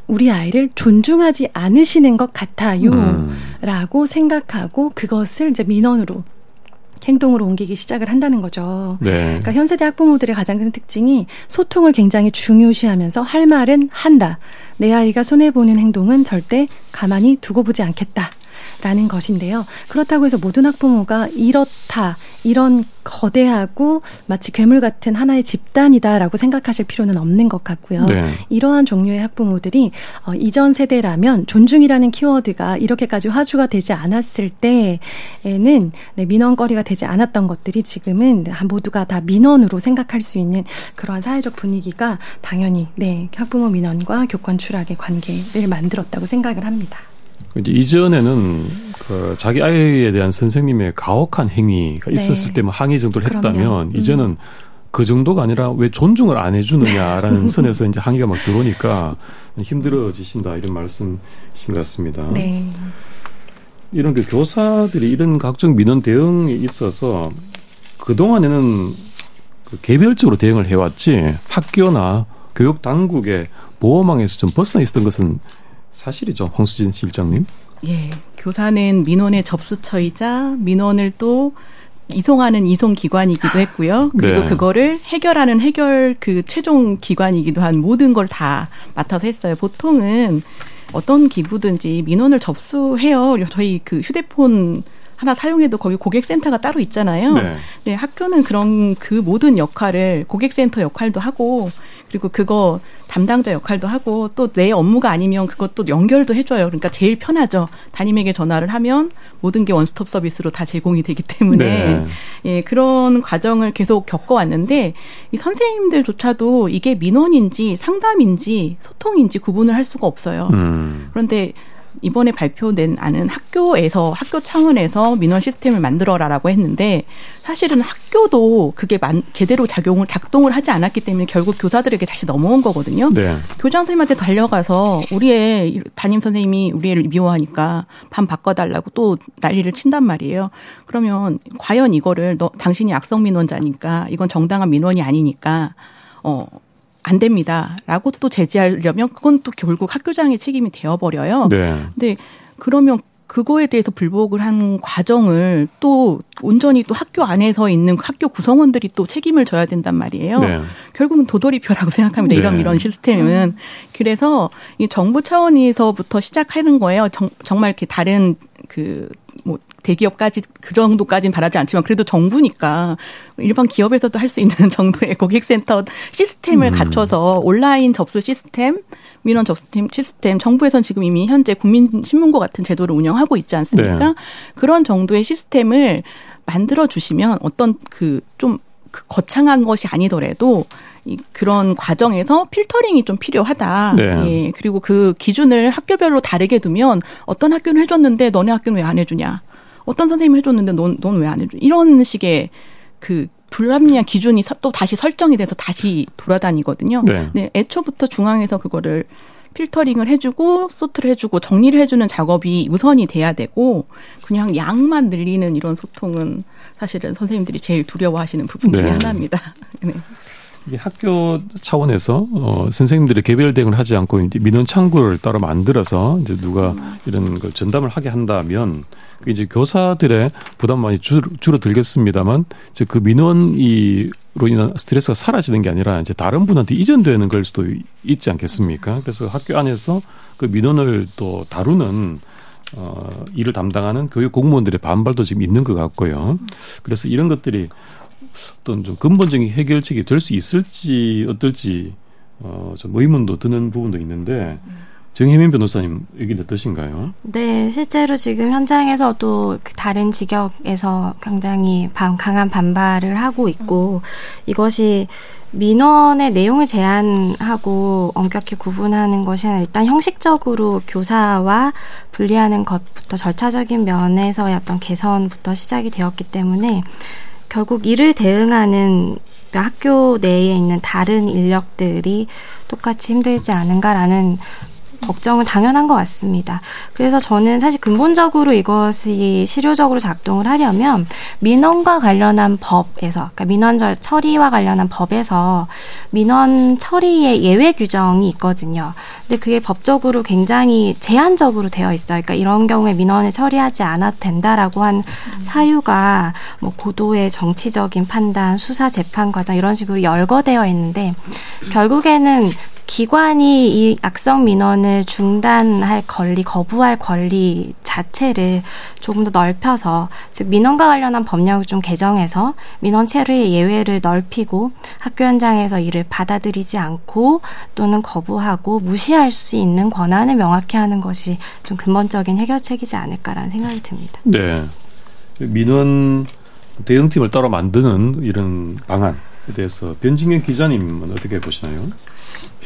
우리 아이를 존중하지 않으시는 것 같아요. 음. 라고 생각하고 그것을 이제 민원으로 행동으로 옮기기 시작을 한다는 거죠. 네. 그러니까 현세대 학부모들의 가장 큰 특징이 소통을 굉장히 중요시하면서 할 말은 한다. 내 아이가 손해 보는 행동은 절대 가만히 두고 보지 않겠다. 라는 것인데요. 그렇다고 해서 모든 학부모가 이렇다, 이런 거대하고 마치 괴물 같은 하나의 집단이다라고 생각하실 필요는 없는 것 같고요. 네. 이러한 종류의 학부모들이 어, 이전 세대라면 존중이라는 키워드가 이렇게까지 화두가 되지 않았을 때에는 네, 민원거리가 되지 않았던 것들이 지금은 모두가 다 민원으로 생각할 수 있는 그러한 사회적 분위기가 당연히 네, 학부모 민원과 교권 추락의 관계를 만들었다고 생각을 합니다. 이제 이전에는 그 자기 아이에 대한 선생님의 가혹한 행위가 네. 있었을 때만 뭐 항의 정도를 했다면. 음. 이제는 그 정도가 아니라 왜 존중을 안 해주느냐라는 (laughs) 선에서 이제 항의가 막 들어오니까 힘들어지신다 이런 말씀이신 것 같습니다. 네. 이런 그 교사들이 이런 각종 민원 대응에 있어서 그 동안에는 그 개별적으로 대응을 해왔지 학교나 교육 당국의 보호망에서 좀 벗어나 있었던 것은 사실이죠, 황수진 실장님. 예, 교사는 민원의 접수처이자 민원을 또 이송하는 이송 기관이기도 했고요. 그리고 네. 그거를 해결하는 해결 그 최종 기관이기도 한 모든 걸 다 맡아서 했어요. 보통은 어떤 기부든지 민원을 접수해요. 저희 그 휴대폰 하나 사용해도 거기 고객센터가 따로 있잖아요. 네. 네. 학교는 그런 그 모든 역할을 고객센터 역할도 하고 그리고 그거 담당자 역할도 하고 또 내 업무가 아니면 그것도 연결도 해줘요. 그러니까 제일 편하죠. 담임에게 전화를 하면 모든 게 원스톱 서비스로 다 제공이 되기 때문에 네. 예, 그런 과정을 계속 겪어왔는데 이 선생님들조차도 이게 민원인지 상담인지 소통인지 구분을 할 수가 없어요. 음. 그런데 이번에 발표된 안은 학교에서 학교 차원에서 민원 시스템을 만들어라라고 했는데 사실은 학교도 그게 만, 제대로 작용을 작동을 하지 않았기 때문에 결국 교사들에게 다시 넘어온 거거든요. 네. 교장 선생님한테 달려가서 우리 의 담임 선생님이 우리 애를 미워하니까 반 바꿔달라고 또 난리를 친단 말이에요. 그러면 과연 이거를 너 당신이 악성 민원자니까 이건 정당한 민원이 아니니까 어 안 됩니다. 라고 또 제지하려면 그건 또 결국 학교장의 책임이 되어버려요. 네. 근데 그러면 그거에 대해서 불복을 한 과정을 또 온전히 또 학교 안에서 있는 학교 구성원들이 또 책임을 져야 된단 말이에요. 네. 결국은 도돌이표라고 생각합니다. 네. 이런 이런 시스템은. 그래서 이 정부 차원에서부터 시작하는 거예요. 정, 정말 이렇게 다른 그 뭐 대기업까지 그 정도까지는 바라지 않지만 그래도 정부니까 일반 기업에서도 할 수 있는 (laughs) 정도의 고객센터 시스템을 음. 갖춰서 온라인 접수 시스템, 민원 접수 시스템, 정부에선 지금 이미 현재 국민신문고 같은 제도를 운영하고 있지 않습니까? 네. 그런 정도의 시스템을 만들어 주시면 어떤 그좀 그 거창한 것이 아니더라도 이 그런 과정에서 필터링이 좀 필요하다. 네. 예. 그리고 그 기준을 학교별로 다르게 두면 어떤 학교는 해줬는데 너네 학교는 왜 안 해주냐? 어떤 선생님이 해줬는데 넌 넌 왜 안 해줘? 이런 식의 그 불합리한 기준이 또 다시 설정이 돼서 다시 돌아다니거든요. 네. 네 애초부터 중앙에서 그거를 필터링을 해주고 소트를 해주고 정리를 해주는 작업이 우선이 돼야 되고 그냥 양만 늘리는 이런 소통은 사실은 선생님들이 제일 두려워하시는 부분 중에 네. 하나입니다. (laughs) 네. 이게 학교 차원에서 어 선생님들이 개별 대응을 하지 않고 이제 민원 창구를 따로 만들어서 이제 누가 이런 걸 전담을 하게 한다면 그 이제 교사들의 부담 많이 줄, 줄어들겠습니다만 이제 그 민원이 로 인한 스트레스가 사라지는 게 아니라 이제 다른 분한테 이전되는 걸 수도 있지 않겠습니까? 그래서 학교 안에서 그 민원을 또 다루는 어, 일을 담당하는 교육 공무원들의 반발도 지금 있는 것 같고요. 그래서 이런 것들이 어떤 좀 근본적인 해결책이 될 수 있을지 어떨지 어, 좀 의문도 드는 부분도 있는데 정혜민 변호사님 얘기는 어떠신가요? 네, 실제로 지금 현장에서도 그 다른 직역에서 굉장히 강한 반발을 하고 있고 이것이 민원의 내용을 제한하고 엄격히 구분하는 것이 아니라 일단 형식적으로 교사와 분리하는 것부터 절차적인 면에서의 어떤 개선부터 시작이 되었기 때문에 결국 이를 대응하는 그 학교 내에 있는 다른 인력들이 똑같이 힘들지 않은가라는 걱정은 당연한 것 같습니다. 그래서 저는 사실 근본적으로 이것이 실효적으로 작동을 하려면 민원과 관련한 법에서, 그러니까 민원 처리와 관련한 법에서 민원 처리의 예외 규정이 있거든요. 근데 그게 법적으로 굉장히 제한적으로 되어 있어요. 그러니까 이런 경우에 민원을 처리하지 않아도 된다라고 한 사유가 뭐 고도의 정치적인 판단, 수사 재판 과정 이런 식으로 열거되어 있는데 결국에는 기관이 이 악성 민원을 중단할 권리, 거부할 권리 자체를 조금 더 넓혀서 즉 민원과 관련한 법령을 좀 개정해서 민원 체류의 예외를 넓히고 학교 현장에서 이를 받아들이지 않고 또는 거부하고 무시할 수 있는 권한을 명확히 하는 것이 좀 근본적인 해결책이지 않을까라는 생각이 듭니다. 네. 민원 대응팀을 따로 만드는 이런 방안에 대해서 변진경 기자님은 어떻게 보시나요?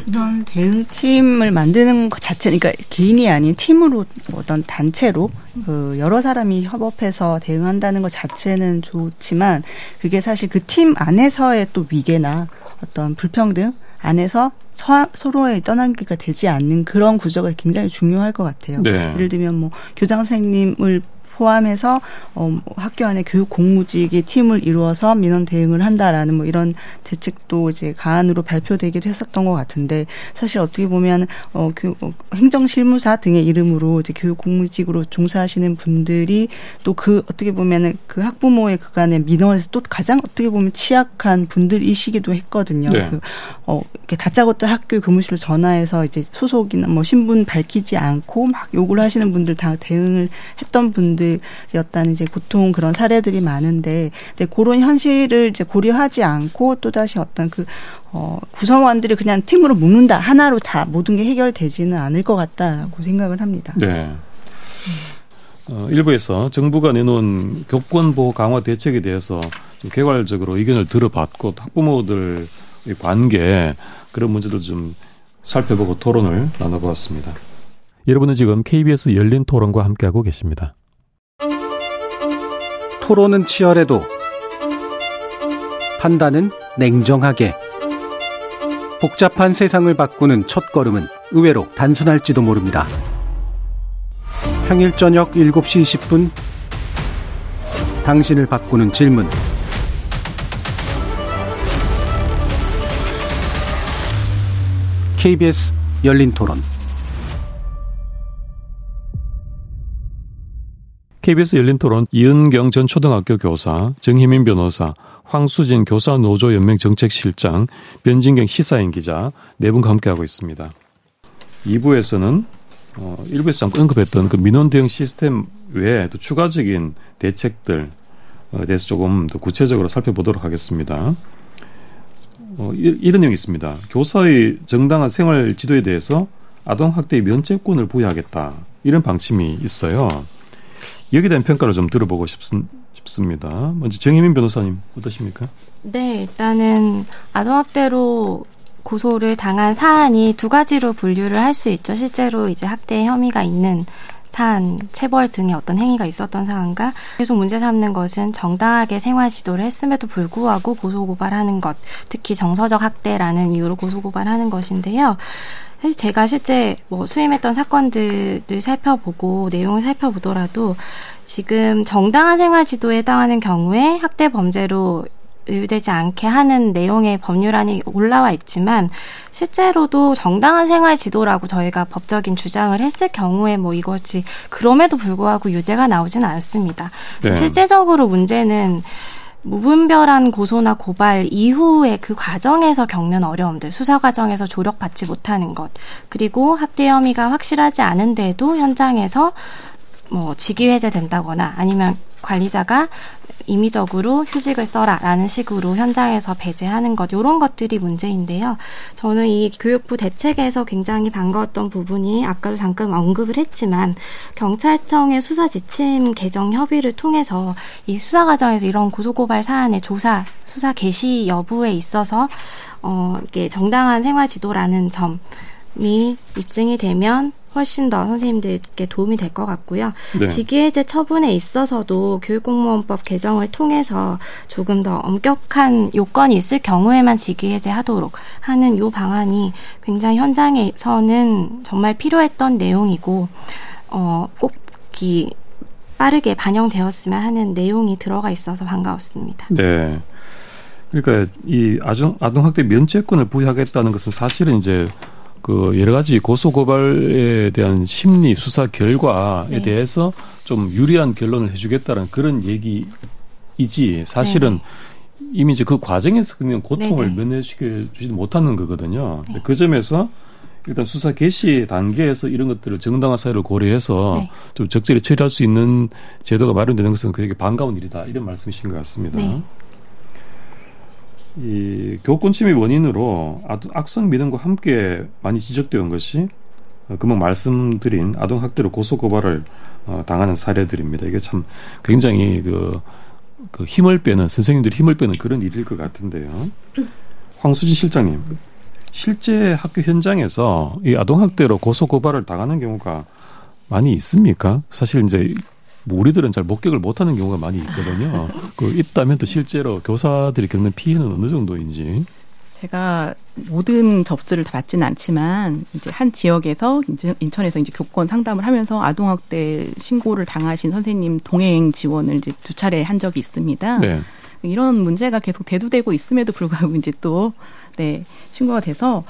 이런 대응팀을 만드는 것 자체, 그러니까 개인이 아닌 팀으로 어떤 단체로 그 여러 사람이 협업해서 대응한다는 것 자체는 좋지만 그게 사실 그 팀 안에서의 또 위계나 어떤 불평등 안에서 서로의 떠난기가 되지 않는 그런 구조가 굉장히 중요할 것 같아요. 네. 예를 들면 뭐 교장 선생님을 포함해서 어, 학교 안에 교육 공무직의 팀을 이루어서 민원 대응을 한다라는 뭐 이런 대책도 이제 가안으로 발표되기도 했었던 것 같은데 사실 어떻게 보면 어, 교, 어, 행정실무사 등의 이름으로 이제 교육 공무직으로 종사하시는 분들이 또 그 어떻게 보면은 그 학부모의 그간의 민원에서 또 가장 어떻게 보면 취약한 분들이시기도 했거든요. 네. 그, 어, 이렇게 다짜고짜 학교 교무실로 전화해서 이제 소속이나 뭐 신분 밝히지 않고 막 욕을 하시는 분들 다 대응을 했던 분들 사람들이었다는 이제 고통 그런 사례들이 많은데 근데 그런 현실을 이제 고려하지 않고 또 다시 어떤 그 어, 구성원들이 그냥 팀으로 묶는다 하나로 다 모든 게 해결되지는 않을 것 같다라고 생각을 합니다. 네. 어, 일부에서 정부가 내놓은 교권 보호 강화 대책에 대해서 좀 개괄적으로 의견을 들어봤고 학부모들의 관계 그런 문제도 좀 살펴보고 토론을 나눠보았습니다. 여러분은 지금 KBS 열린 토론과 함께하고 계십니다. 토론은 치열해도 판단은 냉정하게. 복잡한 세상을 바꾸는 첫걸음은 의외로 단순할지도 모릅니다. 평일 저녁 7시 20분 당신을 바꾸는 질문. KBS 열린 토론 KBS 열린 토론 이은경 전 초등학교 교사, 정희민 변호사, 황수진 교사 노조 연맹 정책실장, 변진경 시사인 기자 네 분과 함께하고 있습니다. 2부에서는 어, 1부에서 잠깐 언급했던 그 민원 대응 시스템 외에 또 추가적인 대책들 에 대해서 조금 더 구체적으로 살펴보도록 하겠습니다. 어, 이런 내용이 있습니다. 교사의 정당한 생활 지도에 대해서 아동학대의 면제권을 부여하겠다. 이런 방침이 있어요. 여기에 대한 평가를 좀 들어보고 싶 습, 니다 먼저 정혜민 변호사님 어떠십니까? 네, 일단은 아동학대로 고소를 당한 사안이 두 가지로 분류를 할 수 있죠. 실제로 이제 학대 혐의가 있는 사안, 체벌 등의 어떤 행위가 있었던 사안과 계속 문제 삼는 것은 정당하게 생활 지도를 했음에도 불구하고 고소고발하는 것, 특히 정서적 학대라는 이유로 고소고발하는 것인데요. 사실 제가 실제 뭐 수임했던 사건들을 살펴보고 내용을 살펴보더라도 지금 정당한 생활 지도에 해당하는 경우에 학대 범죄로 의유되지 않게 하는 내용의 법률안이 올라와 있지만 실제로도 정당한 생활 지도라고 저희가 법적인 주장을 했을 경우에 뭐 이것이 그럼에도 불구하고 유죄가 나오지는 않습니다. 네. 실제적으로 문제는 무분별한 고소나 고발 이후에 그 과정에서 겪는 어려움들, 수사 과정에서 조력받지 못하는 것, 그리고 학대 혐의가 확실하지 않은데도 현장에서 뭐 직위 해제된다거나 아니면 관리자가 임의적으로 휴직을 써라라는 식으로 현장에서 배제하는 것 이런 것들이 문제인데요. 저는 이 교육부 대책에서 굉장히 반가웠던 부분이 아까도 잠깐 언급을 했지만 경찰청의 수사 지침 개정 협의를 통해서 이 수사 과정에서 이런 고소고발 사안의 조사 수사 개시 여부에 있어서 어 이게 정당한 생활 지도라는 점이 입증이 되면 훨씬 더 선생님들께 도움이 될 것 같고요. 네. 직위해제 처분에 있어서도 교육공무원법 개정을 통해서 조금 더 엄격한 요건이 있을 경우에만 직위해제 하도록 하는 요 방안이 굉장히 현장에서는 정말 필요했던 내용이고 어, 꼭이 빠르게 반영되었으면 하는 내용이 들어가 있어서 반가웠습니다. 네. 그러니까 이 아동 아동학대 면제권을 부여하겠다는 것은 사실은 이제 그 여러 가지 고소 고발에 대한 심리 수사 결과에 네. 대해서 좀 유리한 결론을 해주겠다는 그런 얘기이지 사실은 네. 이미 이제 그 과정에서 그냥 고통을 네, 네. 면해시켜 주지 못하는 거거든요. 네. 그 점에서 일단 수사 개시 단계에서 이런 것들을 정당한 사유를 고려해서 네. 좀 적절히 처리할 수 있는 제도가 마련되는 것은 그에게 반가운 일이다 이런 말씀이신 것 같습니다. 이 교권 침해 원인으로 악성 민원과 함께 많이 지적되어 온 것이 어, 금방 말씀드린 아동 학대로 고소 고발을 어, 당하는 사례들입니다. 이게 참 굉장히 그, 그 힘을 빼는 선생님들이 힘을 빼는 그런 일일 것 같은데요. 황수진 실장님, 실제 학교 현장에서 이 아동 학대로 고소 고발을 당하는 경우가 많이 있습니까? 사실 이제 뭐 우리들은 잘 목격을 못하는 경우가 많이 있거든요. (laughs) 그 있다면 또 실제로 교사들이 겪는 피해는 어느 정도인지. 제가 모든 접수를 다 받지는 않지만 이제 한 지역에서 인천에서 이제 교권 상담을 하면서 아동학대 신고를 당하신 선생님 동행 지원을 이제 두 차례 한 적이 있습니다. 네. 이런 문제가 계속 대두되고 있음에도 불구하고 이제 또 네, 신고가 돼서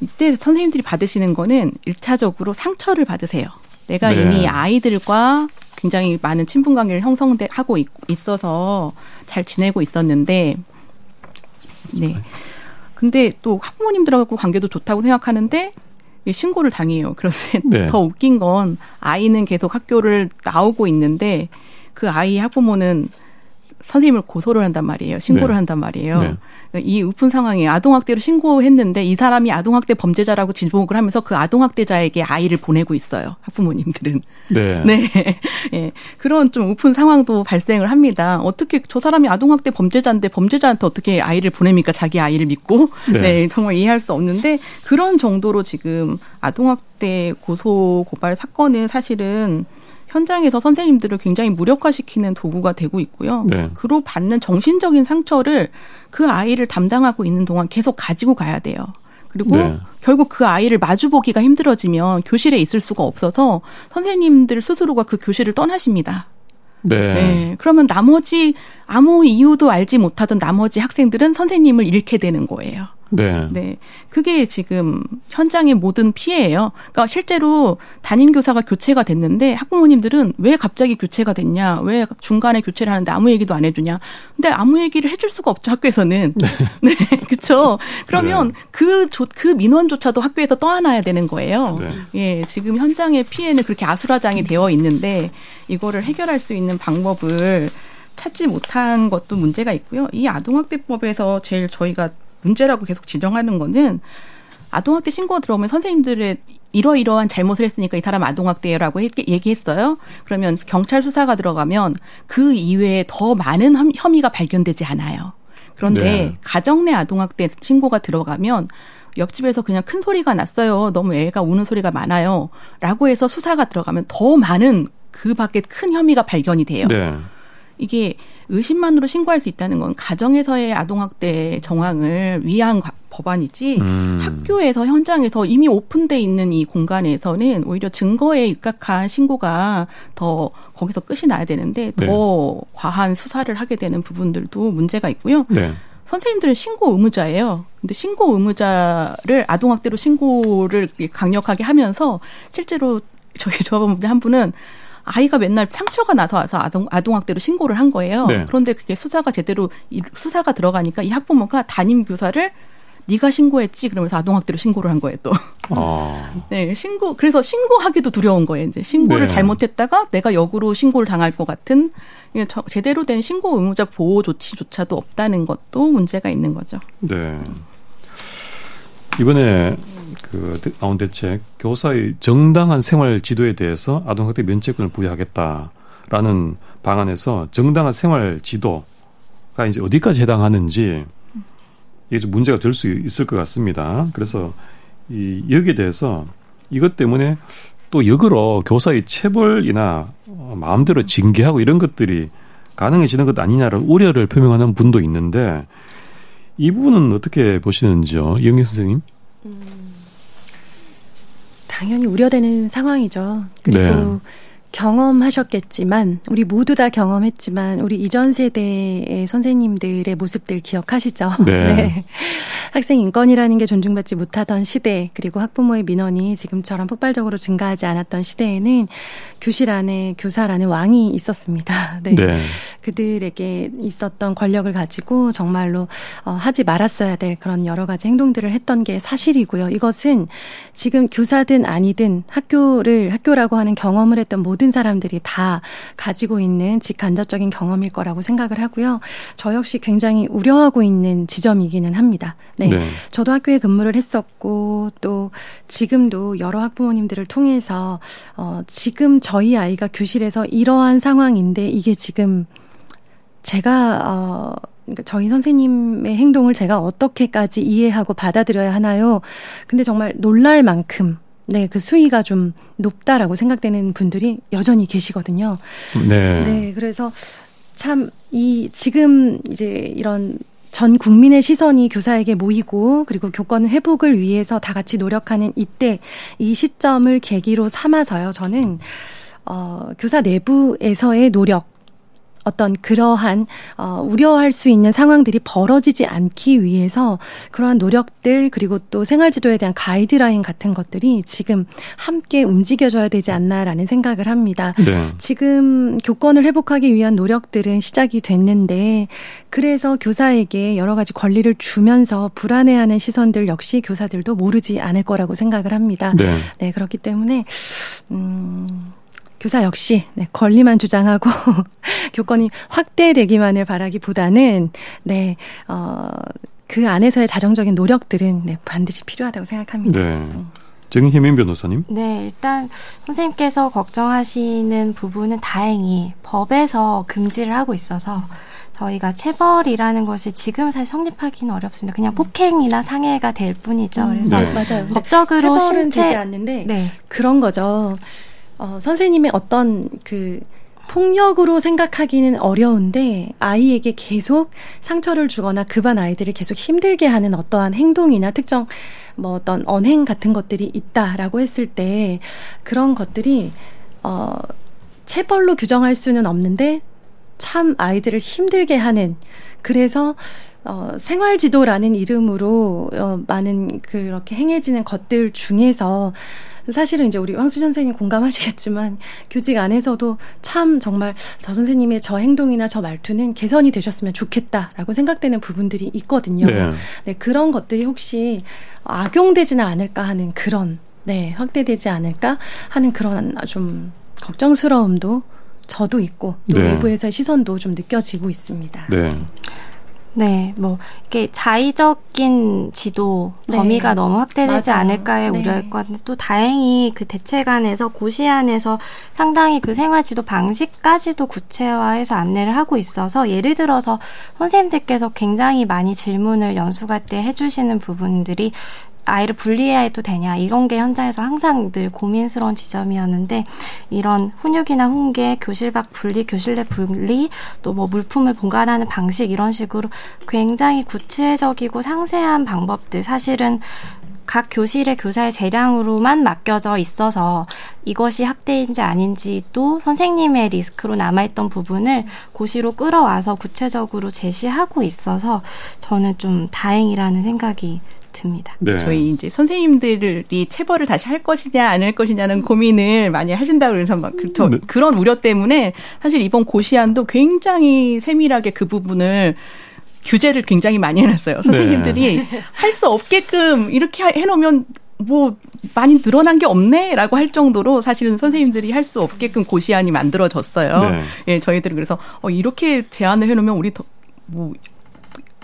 이때 선생님들이 받으시는 거는 일차적으로 상처를 받으세요. 내가 네. 이미 아이들과 굉장히 많은 친분 관계를 형성하고 있어서 잘 지내고 있었는데 네. 근데 또 학부모님들하고 관계도 좋다고 생각하는데 신고를 당해요. (laughs) 그런데 네. 더 웃긴 건 아이는 계속 학교를 나오고 있는데 그 아이 학부모는 선생님을 고소를 한단 말이에요. 신고를 네. 한단 말이에요. 네. 이 우픈 상황에 아동학대를 신고했는데 이 사람이 아동학대 범죄자라고 지목을 하면서 그 아동학대자에게 아이를 보내고 있어요. 학부모님들은. 네. (laughs) 네. 예. 그런 좀 우픈 상황도 발생을 합니다. 어떻게 저 사람이 아동학대 범죄자인데 범죄자한테 어떻게 아이를 보냅니까? 자기 아이를 믿고. 네. 네. 정말 이해할 수 없는데 그런 정도로 지금 아동학대 고소 고발 사건은 사실은 현장에서 선생님들을 굉장히 무력화시키는 도구가 되고 있고요. 네. 그로 받는 정신적인 상처를 그 아이를 담당하고 있는 동안 계속 가지고 가야 돼요. 그리고 네. 결국 그 아이를 마주보기가 힘들어지면 교실에 있을 수가 없어서 선생님들 스스로가 그 교실을 떠나십니다. 네. 네. 그러면 나머지 아무 이유도 알지 못하던 나머지 학생들은 선생님을 잃게 되는 거예요. 네. 네. 그게 지금 현장의 모든 피해예요. 그러니까 실제로 담임 교사가 교체가 됐는데 학부모님들은 왜 갑자기 교체가 됐냐? 왜 중간에 교체를 하는데 아무 얘기도 안 해주냐? 근데 아무 얘기를 해줄 수가 없죠 학교에서는. 네, (laughs) 네 그렇죠. 그러면 네. 그, 그 민원조차도 학교에서 떠안아야 되는 거예요. 네. 예, 지금 현장의 피해는 그렇게 아수라장이 되어 있는데 이거를 해결할 수 있는 방법을 찾지 못한 것도 문제가 있고요. 이 아동학대법에서 제일 저희가 문제라고 계속 지정하는 거는 아동학대 신고 들어오면 선생님들의 이러이러한 잘못을 했으니까 이 사람 아동학대라고 얘기했어요. 그러면 경찰 수사가 들어가면 그 이외에 더 많은 혐의가 발견되지 않아요. 그런데 네. 가정 내 아동학대 신고가 들어가면 옆집에서 그냥 큰 소리가 났어요. 너무 애가 우는 소리가 많아요. 라고 해서 수사가 들어가면 더 많은 그 밖에 큰 혐의가 발견이 돼요. 네. 이게 의심만으로 신고할 수 있다는 건 가정에서의 아동학대 정황을 위한 법안이지 음. 학교에서 현장에서 이미 오픈돼 있는 이 공간에서는 오히려 증거에 입각한 신고가 더 거기서 끝이 나야 되는데 더 네. 과한 수사를 하게 되는 부분들도 문제가 있고요. 네. 선생님들은 신고 의무자예요. 근데 신고 의무자를 아동학대로 신고를 강력하게 하면서 실제로 저희 (laughs) 조합원분들 한 분은 아이가 맨날 상처가 나서 와서 아동 아동학대로 신고를 한 거예요. 네. 그런데 그게 수사가 제대로 수사가 들어가니까 이 학부모가 담임 교사를 네가 신고했지 그러면서 아동학대로 신고를 한 거예요 또. 아. (laughs) 네 신고 그래서 신고하기도 두려운 거예요 이제 신고를 네. 잘못했다가 내가 역으로 신고를 당할 것 같은 제대로 된 신고 의무자 보호 조치조차도 없다는 것도 문제가 있는 거죠. 네. 이번에 그 나온 대책 교사의 정당한 생활 지도에 대해서 아동학대 면책권을 부여하겠다라는 방안에서 정당한 생활 지도가 이제 어디까지 해당하는지 이게 좀 문제가 될 수 있을 것 같습니다. 그래서 이 여기에 대해서 이것 때문에 또 역으로 교사의 체벌이나 어, 마음대로 징계하고 이런 것들이 가능해지는 것 아니냐는 우려를 표명하는 분도 있는데 이 부분은 어떻게 보시는지요, 이영애 선생님? 음, 당연히 우려되는 상황이죠. 그리고 네. 경험하셨겠지만 우리 모두 다 경험했지만 우리 이전 세대의 선생님들의 모습들 기억하시죠? (laughs) 네. 네. 학생 인권이라는 게 존중받지 못하던 시대 그리고 학부모의 민원이 지금처럼 폭발적으로 증가하지 않았던 시대에는 교실 안에 교사라는 왕이 있었습니다. (laughs) 네. 네. 그들에게 있었던 권력을 가지고 정말로 어, 하지 말았어야 될 그런 여러 가지 행동들을 했던 게 사실이고요. 이것은 지금 교사든 아니든 학교를 학교라고 하는 경험을 했던 모든 사람들이 다 가지고 있는 직간접적인 경험일 거라고 생각을 하고요. 저 역시 굉장히 우려하고 있는 지점이기는 합니다. 네. 네. 저도 학교에 근무를 했었고 또 지금도 여러 학부모님들을 통해서 어 지금 저희 아이가 교실에서 이러한 상황인데 이게 지금 제가 어 그러니까 저희 선생님의 행동을 제가 어떻게까지 이해하고 받아들여야 하나요? 근데 정말 놀랄 만큼 네, 그 수위가 좀 높다라고 생각되는 분들이 여전히 계시거든요. 네. 네, 그래서 참 이 지금 이제 이런 전 국민의 시선이 교사에게 모이고 그리고 교권 회복을 위해서 다 같이 노력하는 이때 이 시점을 계기로 삼아서요. 저는 어 교사 내부에서의 노력 어떤 그러한 어, 우려할 수 있는 상황들이 벌어지지 않기 위해서 그러한 노력들 그리고 또 생활지도에 대한 가이드라인 같은 것들이 지금 함께 움직여져야 되지 않나라는 생각을 합니다. 네. 지금 교권을 회복하기 위한 노력들은 시작이 됐는데 그래서 교사에게 여러 가지 권리를 주면서 불안해하는 시선들 역시 교사들도 모르지 않을 거라고 생각을 합니다. 네, 네 그렇기 때문에 음. 교사 역시 네, 권리만 주장하고 (laughs) 교권이 확대되기만을 바라기보다는 네, 어, 그 안에서의 자정적인 노력들은 네, 반드시 필요하다고 생각합니다. 네. 정희민 변호사님. 네, 일단 선생님께서 걱정하시는 부분은 다행히 법에서 금지를 하고 있어서 저희가 체벌이라는 것이 지금 사실 성립하기는 어렵습니다. 그냥 폭행이나 상해가 될 뿐이죠. 음. 그래서 네. 맞아요. 법적으로 체벌은 신체... 되지 않는데 네. 그런 거죠. 어, 선생님의 어떤 그 폭력으로 생각하기는 어려운데 아이에게 계속 상처를 주거나 그반 아이들을 계속 힘들게 하는 어떠한 행동이나 특정 뭐 어떤 언행 같은 것들이 있다라고 했을 때 그런 것들이 어 체벌로 규정할 수는 없는데 참 아이들을 힘들게 하는 그래서 어, 생활 지도라는 이름으로 어, 많은 그렇게 행해지는 것들 중에서 사실은 이제 우리 황수 선생님 공감하시겠지만 교직 안에서도 참 정말 저 선생님의 저 행동이나 저 말투는 개선이 되셨으면 좋겠다라고 생각되는 부분들이 있거든요. 네. 네 그런 것들이 혹시 악용되지는 않을까 하는 그런 네 확대되지 않을까 하는 그런 좀 걱정스러움도 저도 있고 네. 외부에서의 시선도 좀 느껴지고 있습니다. 네. 네, 뭐 이게 자의적인 지도 네. 범위가 너무 확대되지 맞아요. 않을까에 네. 우려했거든요. 또 다행히 그 대책안에서 고시안에서 상당히 그 생활지도 방식까지도 구체화해서 안내를 하고 있어서 예를 들어서 선생님들께서 굉장히 많이 질문을 연수갈 때 해주시는 부분들이 아이를 분리해도 되냐 이런 게 현장에서 항상 늘 고민스러운 지점이었는데 이런 훈육이나 훈계, 교실 밖 분리, 교실 내 분리, 또 뭐 물품을 보관하는 방식 이런 식으로 굉장히 구체적이고 상세한 방법들 사실은 각 교실의 교사의 재량으로만 맡겨져 있어서 이것이 학대인지 아닌지도 선생님의 리스크로 남아있던 부분을 고시로 끌어와서 구체적으로 제시하고 있어서 저는 좀 다행이라는 생각이 듭니다. 네. 저희 이제 선생님들이 체벌을 다시 할 것이냐 안 할 것이냐는 고민을 많이 하신다고 그래서 막 저, 네. 그런 우려 때문에 사실 이번 고시안도 굉장히 세밀하게 그 부분을 규제를 굉장히 많이 해놨어요. 선생님들이 네. 할수 없게끔 이렇게 해놓으면 뭐 많이 늘어난 게 없네라고 할 정도로 사실은 선생님들이 할 수 없게끔 고시안이 만들어졌어요. 네. 예, 저희들은 그래서 어 이렇게 제안을 해놓으면 우리 더, 뭐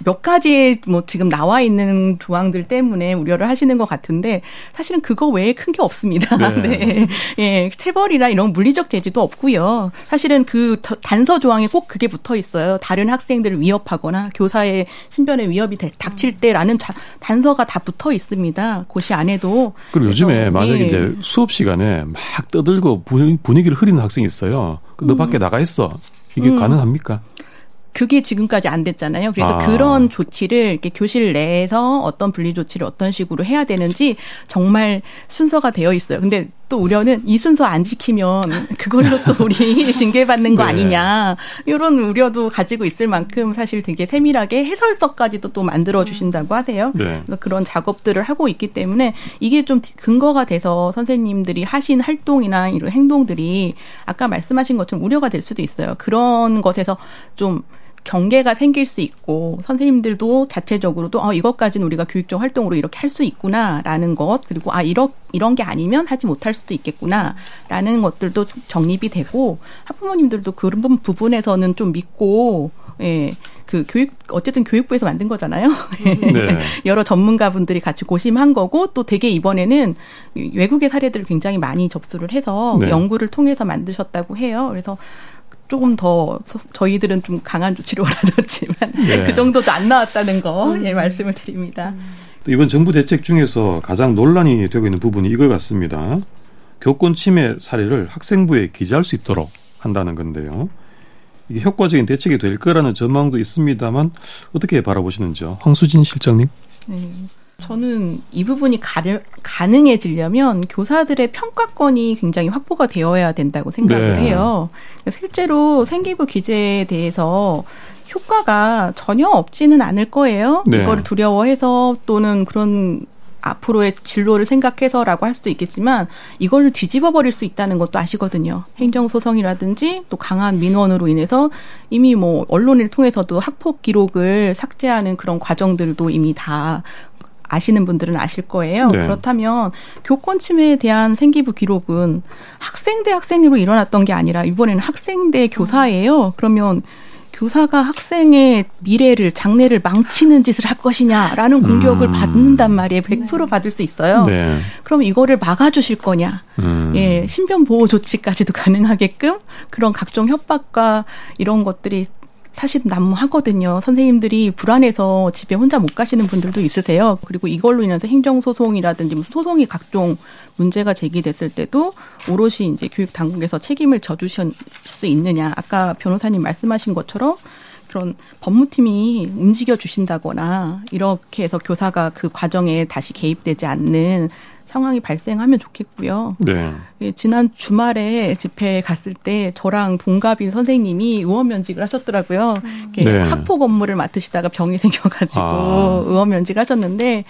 몇 가지의 뭐 지금 나와 있는 조항들 때문에 우려를 하시는 것 같은데 사실은 그거 외에 큰 게 없습니다. 네. (laughs) 네. 예, 체벌이나 이런 물리적 제지도 없고요. 사실은 그 단서 조항에 꼭 그게 붙어 있어요. 다른 학생들을 위협하거나 교사의 신변에 위협이 닥칠 때라는 자, 단서가 다 붙어 있습니다. 고시 안에도. 그리고 요즘에 만약에 예. 이제 수업 시간에 막 떠들고 분위기를 흐리는 학생이 있어요. 너 음. 밖에 나가 있어. 이게 음. 가능합니까? 그게 지금까지 안 됐잖아요. 그래서 아. 그런 조치를 이렇게 교실 내에서 어떤 분리 조치를 어떤 식으로 해야 되는지 정말 순서가 되어 있어요. 근데 또 우려는 이 순서 안 지키면 그걸로 또 우리 (laughs) 징계받는 거 네. 아니냐 이런 우려도 가지고 있을 만큼 사실 되게 세밀하게 해설서까지도 또 만들어 주신다고 하세요. 네. 그래서 그런 작업들을 하고 있기 때문에 이게 좀 근거가 돼서 선생님들이 하신 활동이나 이런 행동들이 아까 말씀하신 것처럼 우려가 될 수도 있어요. 그런 것에서 좀 경계가 생길 수 있고 선생님들도 자체적으로도 어 이것까지는 우리가 교육적 활동으로 이렇게 할 수 있구나라는 것 그리고 아 이런 이런 게 아니면 하지 못할 수도 있겠구나라는 것들도 정립이 되고 학부모님들도 그런 부분에서는 좀 믿고 예. 그 교육 어쨌든 교육부에서 만든 거잖아요. 네. (laughs) 여러 전문가분들이 같이 고심한 거고 또 되게 이번에는 외국의 사례들을 굉장히 많이 접수를 해서 네. 연구를 통해서 만드셨다고 해요. 그래서 조금 더 저희들은 좀 강한 조치를 원하셨지만 네. 그 정도도 안 나왔다는 거 음. 예, 말씀을 드립니다. 이번 정부 대책 중에서 가장 논란이 되고 있는 부분이 이걸 같습니다. 교권 침해 사례를 학생부에 기재할 수 있도록 한다는 건데요. 이게 효과적인 대책이 될 거라는 전망도 있습니다만 어떻게 바라보시는지요? 황수진 실장님. 네. 저는 이 부분이 가려, 가능해지려면 교사들의 평가권이 굉장히 확보가 되어야 된다고 생각을 네. 해요. 실제로 생기부 기재에 대해서 효과가 전혀 없지는 않을 거예요. 네. 이거를 두려워해서 또는 그런 앞으로의 진로를 생각해서라고 할 수도 있겠지만 이걸 뒤집어 버릴 수 있다는 것도 아시거든요. 행정 소송이라든지 또 강한 민원으로 인해서 이미 뭐 언론을 통해서도 학폭 기록을 삭제하는 그런 과정들도 이미 다 아시는 분들은 아실 거예요. 네. 그렇다면 교권 침해에 대한 생기부 기록은 학생 대 학생으로 일어났던 게 아니라 이번에는 학생 대 교사예요. 그러면 교사가 학생의 미래를 장래를 망치는 짓을 할 것이냐라는 공격을 음. 받는단 말이에요. 100% 받을 수 있어요. 네. 그럼 이거를 막아주실 거냐? 음. 예, 신변 보호 조치까지도 (laughs) 가능하게끔 그런 각종 협박과 이런 것들이 사실 난무하거든요. 선생님들이 불안해서 집에 혼자 못 가시는 분들도 있으세요. 그리고 이걸로 인해서 행정소송이라든지 무슨 소송이 각종 문제가 제기됐을 때도 오롯이 이제 교육 당국에서 책임을 져주실 수 있느냐. 아까 변호사님 말씀하신 것처럼 그런 법무팀이 움직여 주신다거나 이렇게 해서 교사가 그 과정에 다시 개입되지 않는 상황이 발생하면 좋겠고요. 네. 예, 지난 주말에 집회에 갔을 때 저랑 동갑인 선생님이 의원 면직을 하셨더라고요. 네. 학폭 업무를 맡으시다가 병이 (laughs) 생겨가지고 아. 의원 면직을 하셨는데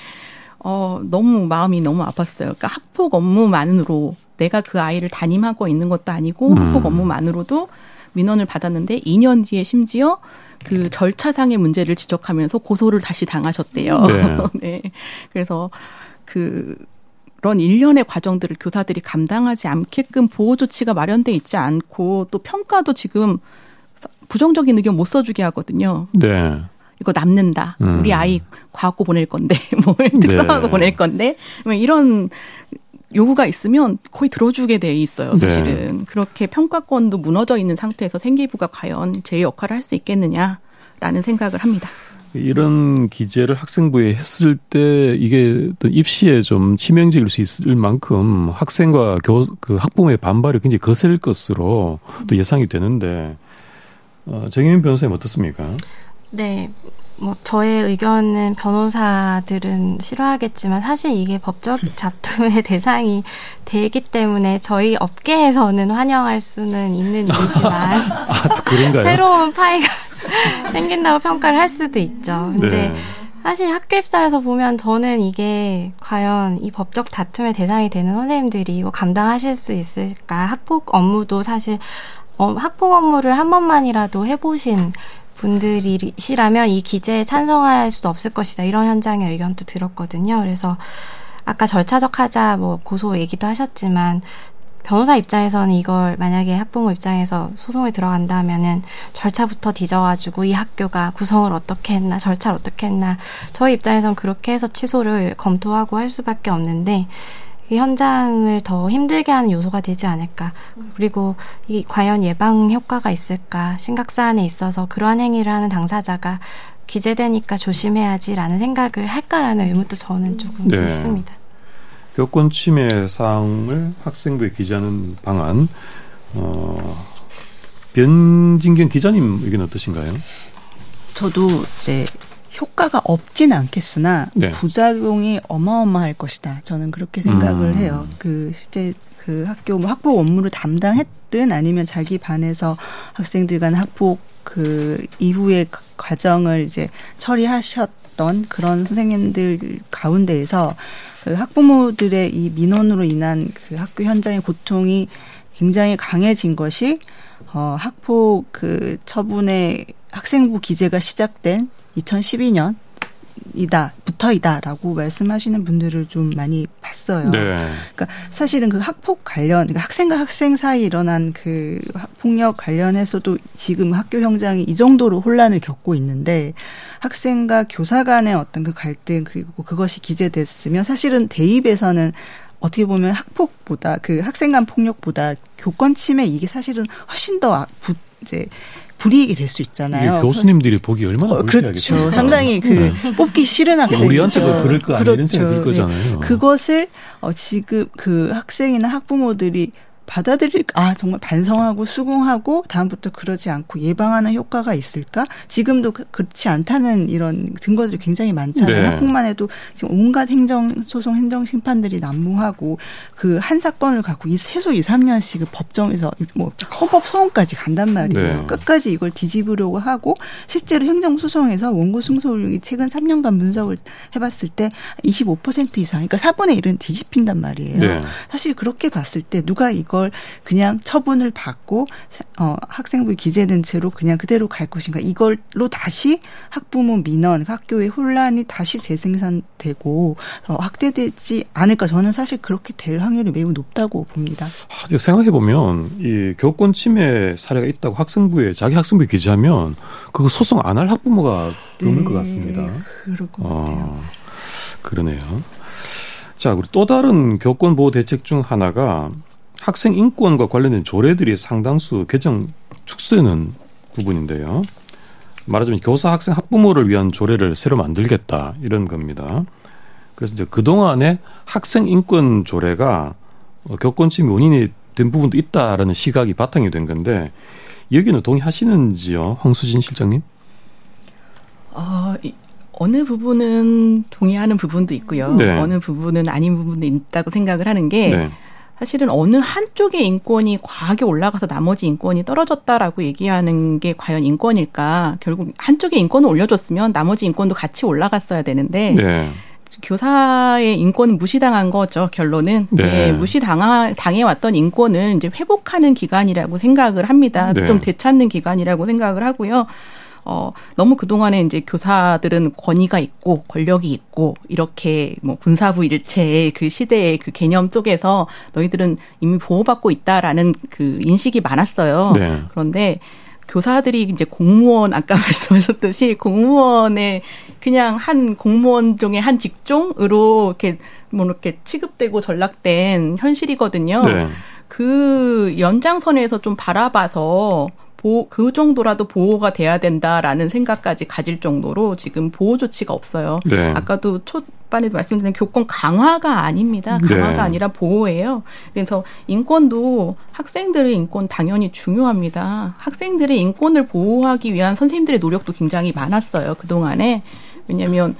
어, 너무 마음이 너무 아팠어요. 그러니까 학폭 업무만으로 내가 그 아이를 담임하고 있는 것도 아니고 음. 학폭 업무만으로도 민원을 받았는데 2년 뒤에 심지어 그 절차상의 문제를 지적하면서 고소를 다시 당하셨대요. 네. (laughs) 네. 그래서 그 그런 일련의 과정들을 교사들이 감당하지 않게끔 보호 조치가 마련돼 있지 않고 또 평가도 지금 부정적인 의견 못 써주게 하거든요. 네. 이거 남는다. 음. 우리 아이 과학고 보낼 건데, (laughs) 뭐, 특성하고 네. 보낼 건데, 뭐 이런 요구가 있으면 거의 들어주게 돼 있어요, 네. 사실은. 네. 그렇게 평가권도 무너져 있는 상태에서 생기부가 과연 제 역할을 할 수 있겠느냐라는 생각을 합니다. 이런 기재를 학생부에 했을 때 이게 어떤 입시에 좀 치명적일 수 있을 만큼 학생과 교, 그 학부모의 반발이 굉장히 거셀 것으로 또 예상이 되는데 어, 정혜민 변호사님 어떻습니까? 네. 뭐 저의 의견은 변호사들은 싫어하겠지만 사실 이게 법적 (laughs) 자투의 대상이 되기 때문에 저희 업계에서는 환영할 수는 있는 일이지만 아, 새로운 파이가 (laughs) 생긴다고 평가를 할 수도 있죠. 근데 네. 사실 학교 입장에서 보면 저는 이게 과연 이 법적 다툼의 대상이 되는 선생님들이 이거 감당하실 수 있을까? 학폭 업무도 사실 어, 학폭 업무를 한 번만이라도 해보신 분들이시라면 이 기재에 찬성할 수 없을 것이다. 이런 현장의 의견도 들었거든요. 그래서 아까 절차적 하자 뭐 고소 얘기도 하셨지만 변호사 입장에서는 이걸 만약에 학부모 입장에서 소송에 들어간다면은 절차부터 뒤져가지고 이 학교가 구성을 어떻게 했나 절차를 어떻게 했나 저희 입장에선 그렇게 해서 취소를 검토하고 할 수밖에 없는데 이 현장을 더 힘들게 하는 요소가 되지 않을까. 그리고 이 과연 예방 효과가 있을까. 심각 사안에 있어서 그러한 행위를 하는 당사자가 기재되니까 조심해야지라는 생각을 할까라는 의문도 저는 조금 네. 있습니다. 교권 침해 사항을 학생부에 기재하는 방안. 어, 변진경 기자님 의견 어떠신가요? 저도 이제 효과가 없지는 않겠으나 네. 부작용이 어마어마할 것이다. 저는 그렇게 생각을 음. 해요. 그 실제 그 학교 뭐 학부 업무를 담당했든 아니면 자기 반에서 학생들 간 학폭 그 이후의 과정을 이제 처리하셨던 그런 선생님들 가운데에서 그 학부모들의 이 민원으로 인한 그 학교 현장의 고통이 굉장히 강해진 것이 어 학폭 그 처분의 학생부 기재가 시작된 2012년 이다 부터이다라고 말씀하시는 분들을 좀 많이 봤어요. 네. 그러니까 사실은 그 학폭 관련 그러니까 학생과 학생 사이 일어난 그 폭력 관련해서도 지금 학교 현장이 이 정도로 혼란을 겪고 있는데 학생과 교사 간의 어떤 그 갈등 그리고 그것이 기재됐으면 사실은 대입에서는 어떻게 보면 학폭보다 그 학생 간 폭력보다 교권 침해 이게 사실은 훨씬 더 아, 부, 이제 불이익이 될 수 있잖아요. 교수님들이 보기 얼마나 어, 그렇죠. 상당히 그 네. 뽑기 싫은 학생 우리한테 뭐 그럴 거 아니는 그렇죠. 생각이 들 거잖아요. 네. 그것을 어 지금 그 학생이나 학부모들이 받아들일 아 정말 반성하고 수긍하고 다음부터 그러지 않고 예방하는 효과가 있을까? 지금도 그, 그렇지 않다는 이런 증거들이 굉장히 많잖아요. 네. 학폭만 해도 지금 온갖 행정 소송 행정 심판들이 난무하고 그 한 사건을 갖고 이 최소 2, 3년씩 그 법정에서 뭐 헌법 소원까지 간단 말이에요. 네. 끝까지 이걸 뒤집으려고 하고 실제로 행정 소송에서 원고 승소율이 최근 3년간 분석을 해 봤을 때 25% 이상, 그러니까 4분의 1은 뒤집힌단 말이에요. 네. 사실 그렇게 봤을 때 누가 이거 걸 그냥 처분을 받고 어, 학생부 기재된 채로 그냥 그대로 갈 것인가 이걸로 다시 학부모 민원 학교의 혼란이 다시 재생산되고 어, 확대되지 않을까 저는 사실 그렇게 될 확률이 매우 높다고 봅니다. 아, 생각해 보면 이 교권 침해 사례가 있다고 학생부에 자기 학생부에 기재하면 그거 소송 안 할 학부모가 드물 네, 것 같습니다. 그럴 것 어, 같아요. 그러네요. 자, 그리고 또 다른 교권 보호 대책 중 하나가 학생 인권과 관련된 조례들이 상당수 개정 축소되는 부분인데요. 말하자면 교사, 학생, 학부모를 위한 조례를 새로 만들겠다 이런 겁니다. 그래서 이제 그 동안에 학생 인권 조례가 교권침해 원인이 된 부분도 있다라는 시각이 바탕이 된 건데 여기는 동의하시는지요, 황수진 실장님? 어, 어느 부분은 동의하는 부분도 있고요. 네. 어느 부분은 아닌 부분도 있다고 생각을 하는 게 네. 사실은 어느 한쪽의 인권이 과하게 올라가서 나머지 인권이 떨어졌다라고 얘기하는 게 과연 인권일까? 결국 한쪽의 인권을 올려줬으면 나머지 인권도 같이 올라갔어야 되는데 네. 교사의 인권은 무시당한 거죠. 결론은 네. 네, 무시당하 당해왔던 인권을 이제 회복하는 기간이라고 생각을 합니다. 네. 좀 되찾는 기간이라고 생각을 하고요. 어, 너무 그동안에 이제 교사들은 권위가 있고 권력이 있고 이렇게 뭐 군사부 일체의 그 시대의 그 개념 속에서 너희들은 이미 보호받고 있다라는 그 인식이 많았어요. 네. 그런데 교사들이 이제 공무원 아까 (laughs) 말씀하셨듯이 공무원의 그냥 한 공무원 중에 한 직종으로 이렇게 뭐 이렇게 취급되고 전락된 현실이거든요. 네. 그 연장선에서 좀 바라봐서 보호, 그 정도라도 보호가 돼야 된다라는 생각까지 가질 정도로 지금 보호 조치가 없어요. 네. 아까도 초 반에도 말씀드린 교권 강화가 아닙니다. 강화가 네. 아니라 보호예요. 그래서 인권도 학생들의 인권 당연히 중요합니다. 학생들의 인권을 보호하기 위한 선생님들의 노력도 굉장히 많았어요. 그동안에. 왜냐하면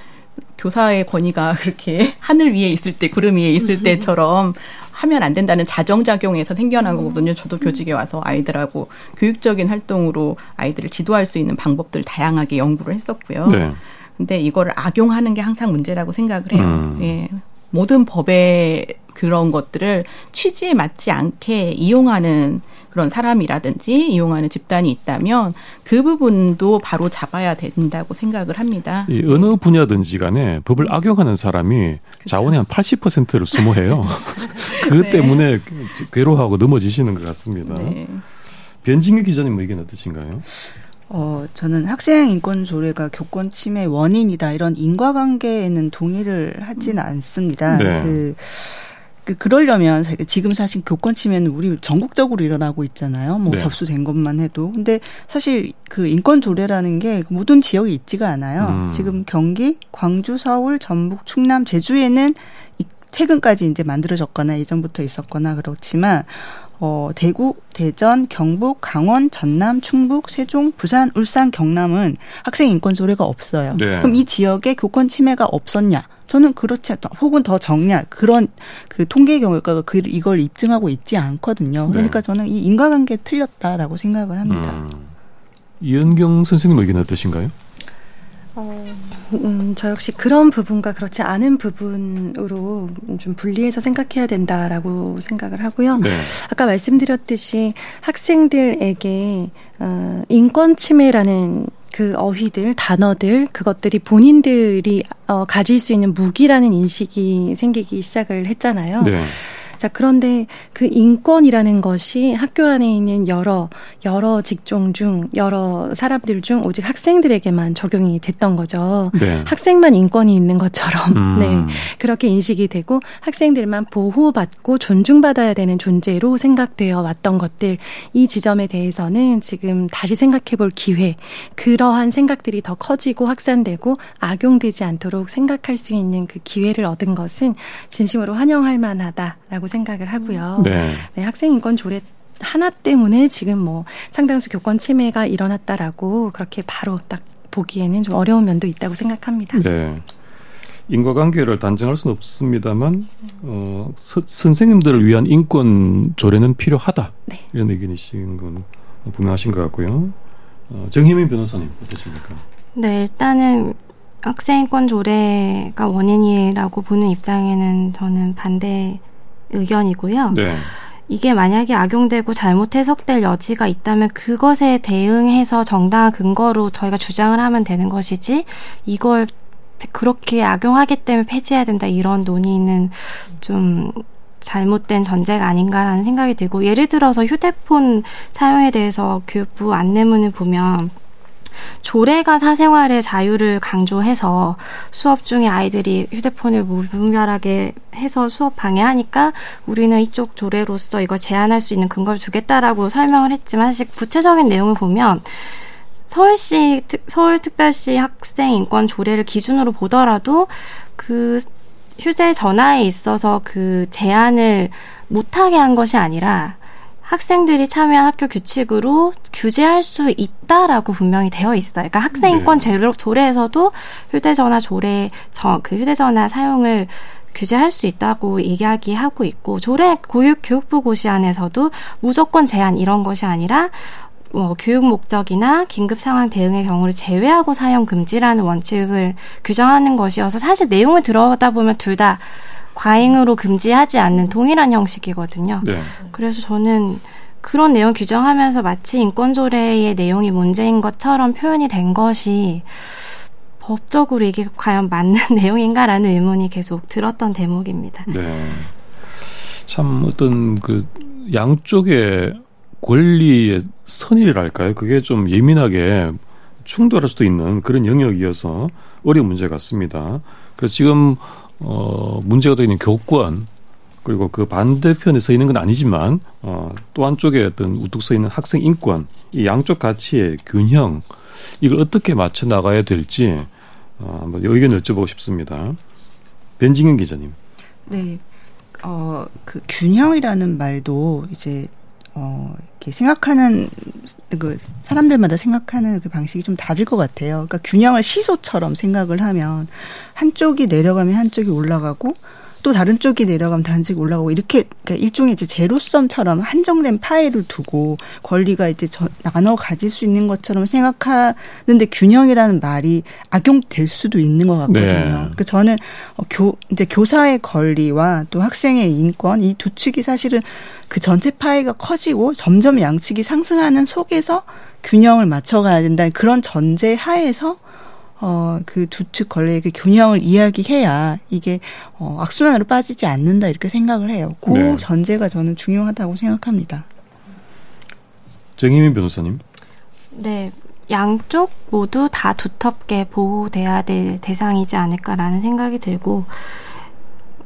교사의 권위가 (laughs) 그렇게 하늘 위에 있을 때, 구름 위에 있을 때처럼 하면 안 된다는 자정작용에서 생겨난 거거든요. 저도 교직에 와서 아이들하고 교육적인 활동으로 아이들을 지도할 수 있는 방법들 다양하게 연구를 했었고요. 네. 근데 이거를 악용하는 게 항상 문제라고 생각을 해요. 음. 예. 모든 법의 그런 것들을 취지에 맞지 않게 이용하는 그런 사람이라든지 이용하는 집단이 있다면 그 부분도 바로 잡아야 된다고 생각을 합니다. 이 어느 분야든지 간에 법을 악용하는 사람이 그렇죠. 자원의 한 80%를 소모해요. (laughs) 그 네. 때문에 괴로워하고 넘어지시는 것 같습니다. 네. 변진규 기자님 뭐 의견 어떠신가요? 어, 저는 학생 인권 조례가 교권 침해 원인이다 이런 인과관계에는 동의를 하지는 않습니다. 네. 그, 그 그러려면 지금 사실 교권 침해는 우리 전국적으로 일어나고 있잖아요. 뭐 네. 접수된 것만 해도. 근데 사실 그 인권 조례라는 게 모든 지역에 있지가 않아요. 음. 지금 경기, 광주, 서울, 전북, 충남, 제주에는 최근까지 이제 만들어졌거나 예전부터 있었거나 그렇지만 어, 대구, 대전, 경북, 강원, 전남, 충북, 세종, 부산, 울산, 경남은 학생 인권 조례가 없어요. 네. 그럼 이 지역에 교권 침해가 없었냐? 저는 그렇지 않다. 혹은 더 적냐? 그런 그 통계 결과가 그 이걸 입증하고 있지 않거든요. 그러니까 네. 저는 이 인과관계 틀렸다라고 생각을 합니다. 음. 이은경 선생님 의견 어떠신가요? 어, 음, 저 역시 그런 부분과 그렇지 않은 부분으로 좀 분리해서 생각해야 된다라고 생각을 하고요. 네. 아까 말씀드렸듯이 학생들에게 어, 인권 침해라는 그 어휘들, 단어들, 그것들이 본인들이 어, 가질 수 있는 무기라는 인식이 생기기 시작을 했잖아요. 네. 자, 그런데 그 인권이라는 것이 학교 안에 있는 여러, 여러 직종 중, 여러 사람들 중 오직 학생들에게만 적용이 됐던 거죠. 네. 학생만 인권이 있는 것처럼, 음. 네. 그렇게 인식이 되고 학생들만 보호받고 존중받아야 되는 존재로 생각되어 왔던 것들, 이 지점에 대해서는 지금 다시 생각해 볼 기회, 그러한 생각들이 더 커지고 확산되고 악용되지 않도록 생각할 수 있는 그 기회를 얻은 것은 진심으로 환영할 만하다라고 생각을 하고요. 네. 네, 학생 인권 조례 하나 때문에 지금 뭐 상당수 교권 침해가 일어났다라고 그렇게 바로 딱 보기에는 좀 어려운 면도 있다고 생각합니다. 네. 인과관계를 단정할 수는 없습니다만 어, 서, 선생님들을 위한 인권 조례는 필요하다 네. 이런 의견이신 건 분명하신 것 같고요. 어, 정혜민 변호사님 어떠십니까? 네, 일단은 학생인권 조례가 원인이라고 보는 입장에는 저는 반대 의견이고요. 네. 이게 만약에 악용되고 잘못 해석될 여지가 있다면 그것에 대응해서 정당한 근거로 저희가 주장을 하면 되는 것이지 이걸 그렇게 악용하기 때문에 폐지해야 된다 이런 논의는 좀 잘못된 전제가 아닌가라는 생각이 들고 예를 들어서 휴대폰 사용에 대해서 교육부 안내문을 보면 조례가 사생활의 자유를 강조해서 수업 중에 아이들이 휴대폰을 무분별하게 해서 수업 방해하니까 우리는 이쪽 조례로서 이거 제한할 수 있는 근거를 주겠다라고 설명을 했지만 사실 구체적인 내용을 보면 서울시 서울특별시 학생 인권 조례를 기준으로 보더라도 그 휴대전화에 있어서 그 제한을 못하게 한 것이 아니라 학생들이 참여한 학교 규칙으로 규제할 수 있다라고 분명히 되어 있어요. 그러니까 학생인권 네. 조례에서도 휴대전화 조례 저그 휴대전화 사용을 규제할 수 있다고 이야기하고 있고 조례 교육 교육부 고시안에서도 무조건 제한 이런 것이 아니라 뭐 교육 목적이나 긴급 상황 대응의 경우를 제외하고 사용 금지라는 원칙을 규정하는 것이어서 사실 내용을 들어다 보면 둘다 과잉으로 금지하지 않는 동일한 형식이거든요. 네. 그래서 저는 그런 내용 규정하면서 마치 인권조례의 내용이 문제인 것처럼 표현이 된 것이 법적으로 이게 과연 맞는 (laughs) 내용인가라는 의문이 계속 들었던 대목입니다. 네. 참 어떤 그 양쪽의 권리의 선이랄까요? 그게 좀 예민하게 충돌할 수도 있는 그런 영역이어서 어려운 문제 같습니다. 그래서 지금 어, 문제가 되어 있는 교권 그리고 그 반대편에 서 있는 건 아니지만 어, 또 한쪽에 어떤 우뚝 서 있는 학생 인권 이 양쪽 가치의 균형 이걸 어떻게 맞춰 나가야 될지 어, 한번 의견을 여쭤보고 싶습니다. 변진경 기자님. 네. 어, 그 균형이라는 말도 이제 어, 이렇게 생각하는 그 사람들마다 생각하는 그 방식이 좀 다를 것 같아요. 그러니까 균형을 시소처럼 생각을 하면 한쪽이 내려가면 한쪽이 올라가고 또 다른 쪽이 내려가면 다른 쪽이 올라가고 이렇게 그러니까 일종의 이제 제로섬처럼 한정된 파일을 두고 권리가 이제 저, 나눠 가질 수 있는 것처럼 생각하는데 균형이라는 말이 악용될 수도 있는 것 같거든요. 네. 그러니까 저는 어, 교 이제 교사의 권리와 또 학생의 인권 이 두 측이 사실은 그 전체 파이가 커지고 점점 양측이 상승하는 속에서 균형을 맞춰가야 된다 그런 전제 하에서 어, 그 두 측 권리의 그 균형을 이야기해야 이게 어, 악순환으로 빠지지 않는다 이렇게 생각을 해요. 그 네. 전제가 저는 중요하다고 생각합니다. 정희민 변호사님. 네. 양쪽 모두 다 두텁게 보호돼야 될 대상이지 않을까라는 생각이 들고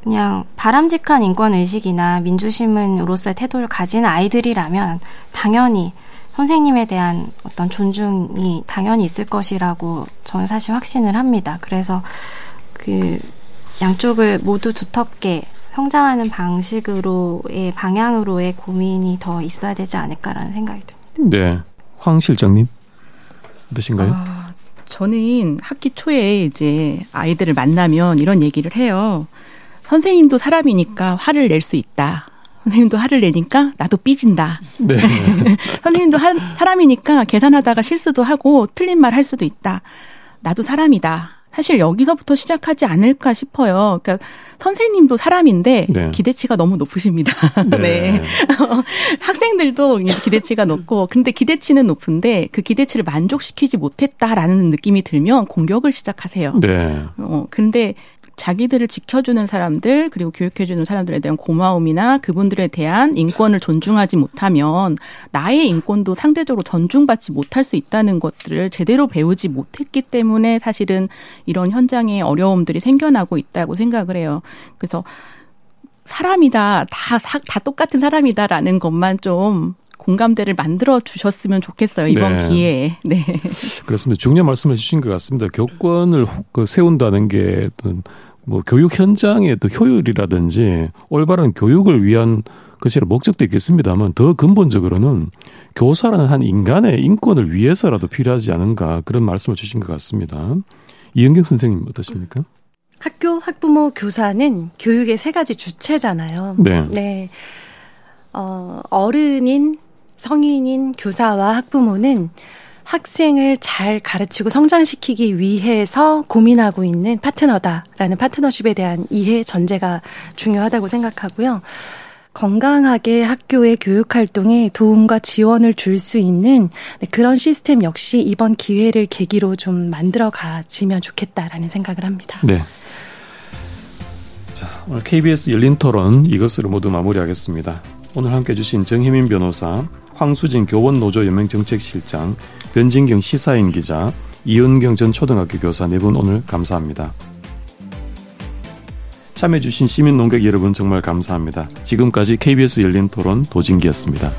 그냥 바람직한 인권 의식이나 민주시민으로서의 태도를 가진 아이들이라면 당연히 선생님에 대한 어떤 존중이 당연히 있을 것이라고 저는 사실 확신을 합니다. 그래서 그 양쪽을 모두 두텁게 성장하는 방식으로의 방향으로의 고민이 더 있어야 되지 않을까라는 생각이 듭니다. 네. 황 실장님 어떠신가요? 아, 저는 학기 초에 이제 아이들을 만나면 이런 얘기를 해요. 선생님도 사람이니까 화를 낼 수 있다. 선생님도 화를 내니까 나도 삐진다. 네. (laughs) 선생님도 한, 사람이니까 계산하다가 실수도 하고 틀린 말 할 수도 있다. 나도 사람이다. 사실 여기서부터 시작하지 않을까 싶어요. 그러니까 선생님도 사람인데 네. 기대치가 너무 높으십니다. (laughs) 네. 네. (laughs) 학생들도 기대치가 높고 근데 기대치는 높은데 그 기대치를 만족시키지 못했다라는 느낌이 들면 공격을 시작하세요. 네. 어 근데 자기들을 지켜주는 사람들 그리고 교육해주는 사람들에 대한 고마움이나 그분들에 대한 인권을 존중하지 못하면 나의 인권도 상대적으로 존중받지 못할 수 있다는 것들을 제대로 배우지 못했기 때문에 사실은 이런 현장에 어려움들이 생겨나고 있다고 생각을 해요. 그래서 사람이다 다 다 똑같은 사람이다라는 것만 좀 공감대를 만들어 주셨으면 좋겠어요 이번 네. 기회에. 네. 그렇습니다. 중요한 말씀을 주신 것 같습니다. 교권을 그 세운다는 게 어떤 뭐 교육 현장의 또 효율이라든지 올바른 교육을 위한 것이라 목적도 있겠습니다만 더 근본적으로는 교사라는 한 인간의 인권을 위해서라도 필요하지 않은가 그런 말씀을 주신 것 같습니다. 이은경 선생님 어떠십니까? 학교, 학부모, 교사는 교육의 세 가지 주체잖아요. 네. 네. 어, 어른인, 성인인 교사와 학부모는 학생을 잘 가르치고 성장시키기 위해서 고민하고 있는 파트너다라는 파트너십에 대한 이해 전제가 중요하다고 생각하고요. 건강하게 학교의 교육 활동에 도움과 지원을 줄 수 있는 네, 그런 시스템 역시 이번 기회를 계기로 좀 만들어 가지면 좋겠다라는 생각을 합니다. 네. 자, 오늘 KBS 열린 토론 이것으로 모두 마무리하겠습니다. 오늘 함께 해주신 정혜민 변호사, 황수진 교원노조 연맹정책실장, 변진경 시사인 기자, 이은경 전 초등학교 교사 네 분 오늘 감사합니다. 참여해주신 시민 농객 여러분 정말 감사합니다. 지금까지 KBS 열린 토론 도진기였습니다.